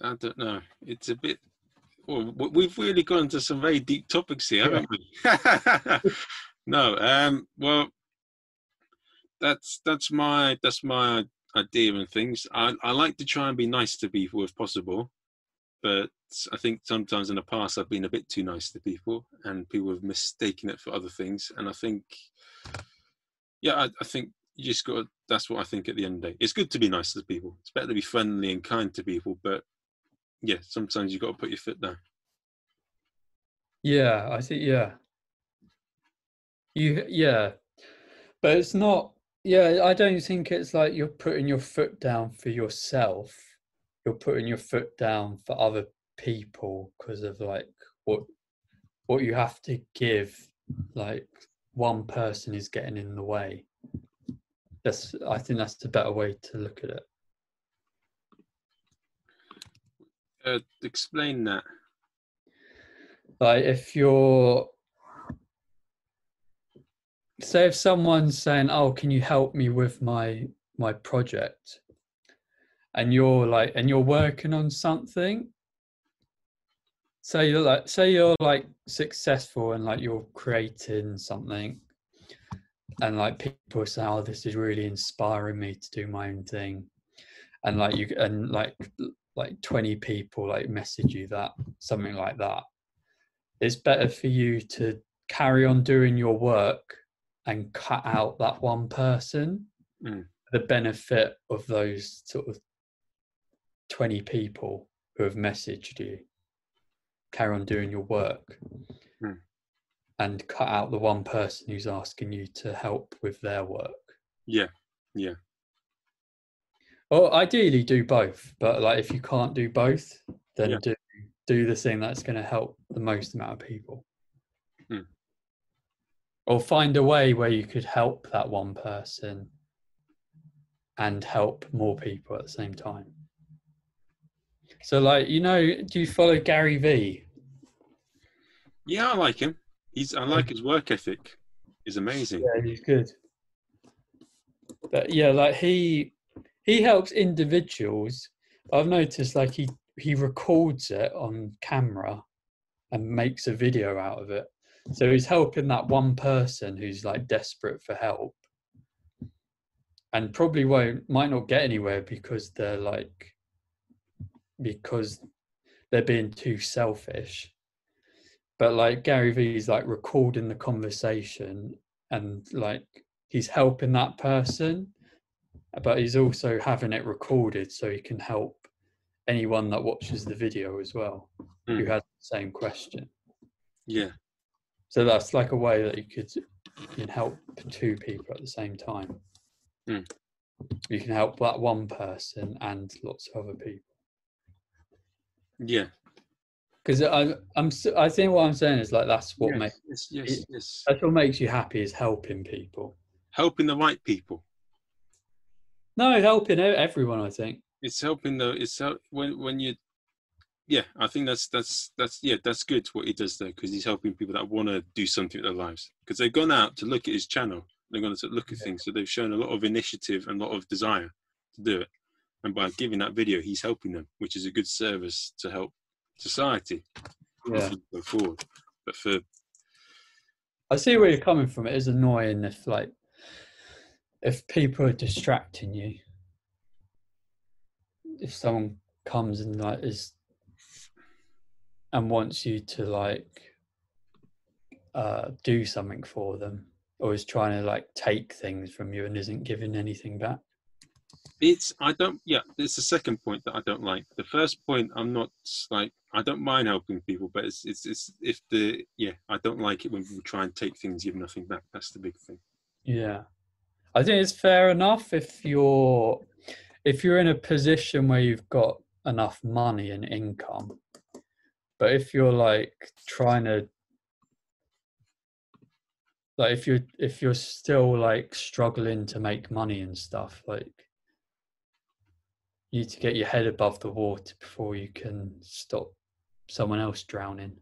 I don't know. It's a bit. Well, we've really gone to some very deep topics here, haven't we? [laughs] no. Um. Well, that's that's my that's my idea and things. I I like to try and be nice to people if possible, but I think sometimes in the past I've been a bit too nice to people, and people have mistaken it for other things. And I think, yeah, I, I think you just got. That's what I think at the end of the day. It's good to be nice to people. It's better to be friendly and kind to people, but yeah, sometimes you've got to put your foot down. Yeah, I think yeah. You yeah. But it's not yeah, I don't think it's like you're putting your foot down for yourself. You're putting your foot down for other people because of like what what you have to give like one person is getting in the way. That's I think that's the better way to look at it. Uh, explain that. Like if you're say if someone's saying, "Oh, can you help me with my my project?" and you're like and you're working on something say you're like say you're like successful and like you're creating something and like people say oh this is really inspiring me to do my own thing and like you and like like 20 people like message you that something like that it's better for you to carry on doing your work and cut out that one person Mm. the benefit of those sort of 20 people who have messaged you carry on doing your work Hmm. and cut out the one person who's asking you to help with their work Yeah. Yeah. or ideally do both but like if you can't do both then Yeah. do do the thing that's going to help the most amount of people. Or find a way where you could help that one person and help more people at the same time so like you know do you follow gary vee Yeah, I like him. He's I like his work ethic. He's amazing. Yeah, he's good. But yeah, like he he helps individuals. I've noticed like he he records it on camera and makes a video out of it. So he's helping that one person who's like desperate for help and probably won't might not get anywhere because they're like because they're being too selfish but like Gary Vee's like recording the conversation and like he's helping that person, but he's also having it recorded so he can help anyone that watches the video as well who Mm. has the same question. Yeah. So that's like a way that you could you can help two people at the same time. Mm. You can help that one person and lots of other people. Yeah. Because I, I'm, I think what I'm saying is like that's what yes, makes yes, yes, yes. that's what makes you happy is helping people. Helping the right people. No, helping everyone. I think. It's helping the it's help, when when you yeah, I think that's that's that's yeah, that's good what he does there because he's helping people that want to do something with their lives because they've gone out to look at his channel. They're going to look at Yeah. things, so they've shown a lot of initiative and a lot of desire to do it. And by giving that video, he's helping them, which is a good service to help society Yeah, go forward. But for I see where you're coming from. It is annoying if like if people are distracting you. If someone comes and like is and wants you to like uh do something for them or is trying to like take things from you and isn't giving anything back. It's I don't yeah. It's the second point that I don't like. The first point I'm not like I don't mind helping people, but it's it's, it's if the yeah I don't like it when people try and take things, give nothing back. That's the big thing. Yeah. I think it's fair enough if you're if you're in a position where you've got enough money and income. But if you're like trying to like if you're if you're still like struggling to make money and stuff, like you need to get your head above the water before you can stop someone else drowning.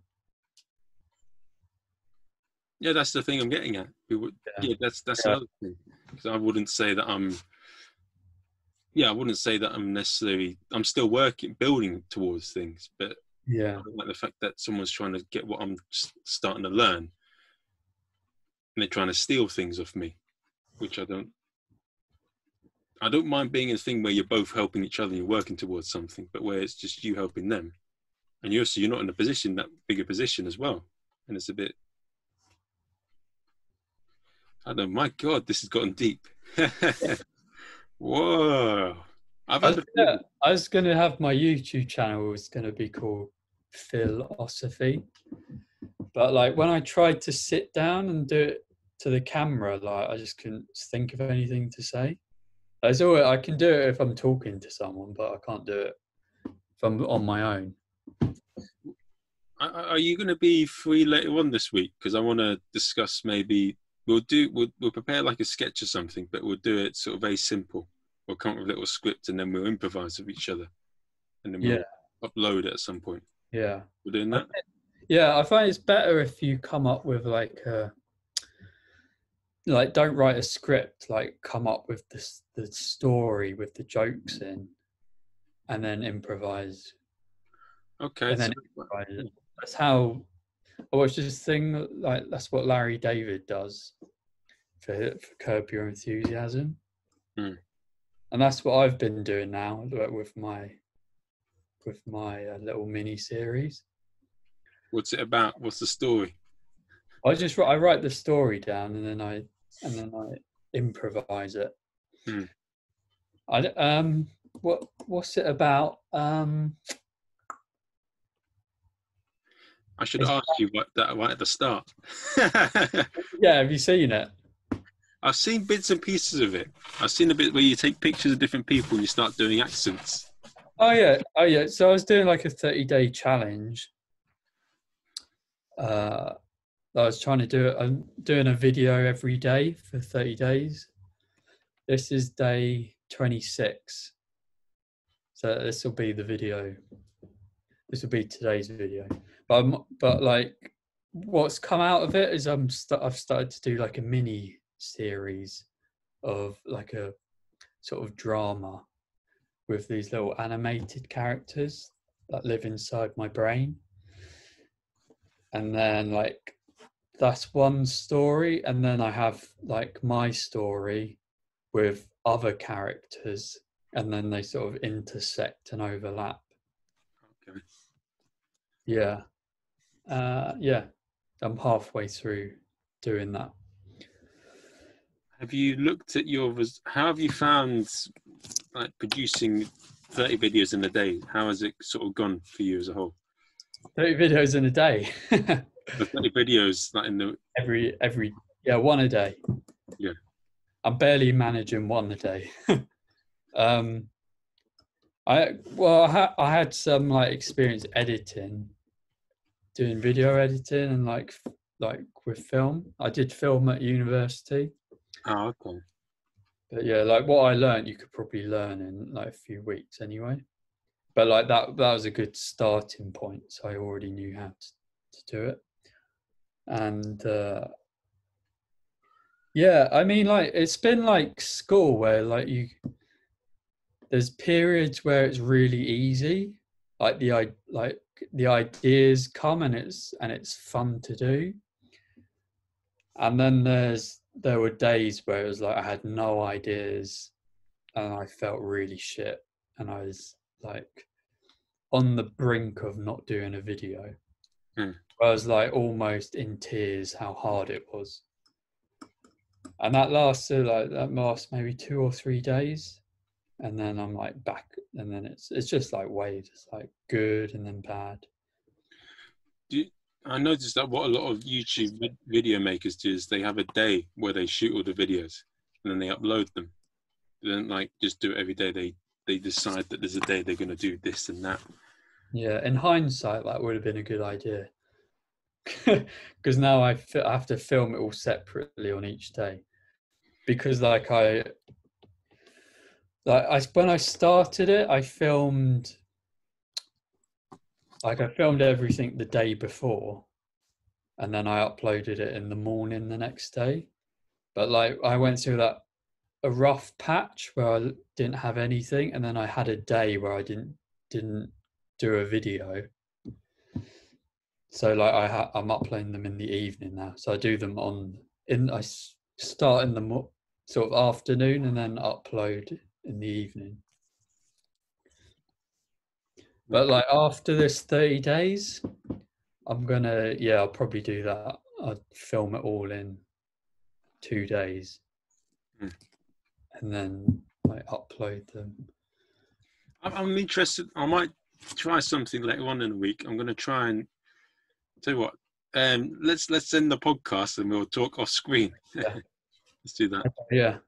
Yeah, that's the thing I'm getting at. People, Yeah. yeah. that's that's Yeah. another thing. Because I wouldn't say that I'm. Yeah, I wouldn't say that I'm necessarily. I'm still working, building towards things, but I don't like the fact that someone's trying to get what I'm starting to learn, and they're trying to steal things off me, which I don't. I don't mind being in a thing where you're both helping each other and you're working towards something, but where it's just you helping them, and you're so you're not in a position that bigger position as well, and it's a bit. I don't. Know, my God, this has gotten deep. [laughs] Whoa! I've I was, a gonna, I was gonna have my YouTube channel was gonna be called Philosophy, but like when I tried to sit down and do it to the camera, like I just couldn't think of anything to say. As always, I can do it if I'm talking to someone, but I can't do it if I'm on my own. Are you going to be free later on this week? Because I want to discuss maybe we'll do we'll, we'll prepare like a sketch or something, but we'll do it sort of very simple. We'll come up with a little script and then we'll improvise with each other, and then we'll Yeah, upload it at some point. Yeah, We're doing that. yeah. I find it's better if you come up with like a like don't write a script like come up with this the story with the jokes in and then improvise Okay. And then so- improvise that's how i watched this thing like that's what larry david does for, for curb your enthusiasm Hmm. and that's what i've been doing now with my with my uh, little mini series What's it about? What's the story? I just I write the story down and then I and then I improvise it. Hmm. I um what what's it about? Um I should ask you what that right at the start. [laughs] yeah, have you seen it? I've seen bits and pieces of it. I've seen a bit where you take pictures of different people and you start doing accents. Oh yeah, oh yeah. So I was doing like a thirty day challenge. Uh, I was trying to do it. I'm doing a video every day for thirty days. This is day twenty six. So this will be the video. This will be today's video. But I'm, but like, what's come out of it is I'm st- I've started to do like a mini series of like a sort of drama with these little animated characters that live inside my brain. And then like that's one story and then I have like my story with other characters and then they sort of intersect and overlap. Okay. Yeah. Uh yeah. I'm halfway through doing that. Have you looked at your? How have you found like producing thirty videos in a day? How has it sort of gone for you as a whole? 30 videos in a day. [laughs] Thirty videos like in the every every yeah one a day Yeah. i'm barely managing one a day [laughs] um i well I, ha- I had some like experience editing doing video editing and like like with film i did film at university oh okay. But yeah like what i learned you could probably learn in like a few weeks anyway. But like that that was a good starting point so i already knew how to, to do it. And uh yeah i mean like it's been like school where like you there's periods where it's really easy like the like the ideas come and it's and it's fun to do. And then there's there were days where it was like i had no ideas and i felt really shit and i was like on the brink of not doing a video Hmm. I was like almost in tears how hard it was. And that lasted like that lasts maybe two or three days. And then I'm like back and then it's it's just like waves. It's like good and then bad. I noticed that what a lot of YouTube video makers do is they have a day where they shoot all the videos and then they upload them. They don't like just do it every day. They they decide that there's a day they're going to do this and that. Yeah, in hindsight, that would have been a good idea. [laughs] Because now I, I have to film it all separately on each day. Because like I, like I when I started it, I filmed, like I filmed everything the day before, and then I uploaded it in the morning the next day. But like I went through that a rough patch where I didn't have anything, and then I had a day where I didn't didn't do a video. So like I ha- I'm uploading them in the evening now. So I do them on in I start in the mo- sort of afternoon and then upload in the evening. But like after this 30 days, I'm gonna yeah, I'll probably do that. I'll film it all in two days. Hmm. And then like upload them. I'm, I'm interested. I might try something later on in the week. I'm to try and tell you what. Um, let's let's end the podcast and we'll talk off screen. Yeah. [laughs] let's do that. Yeah.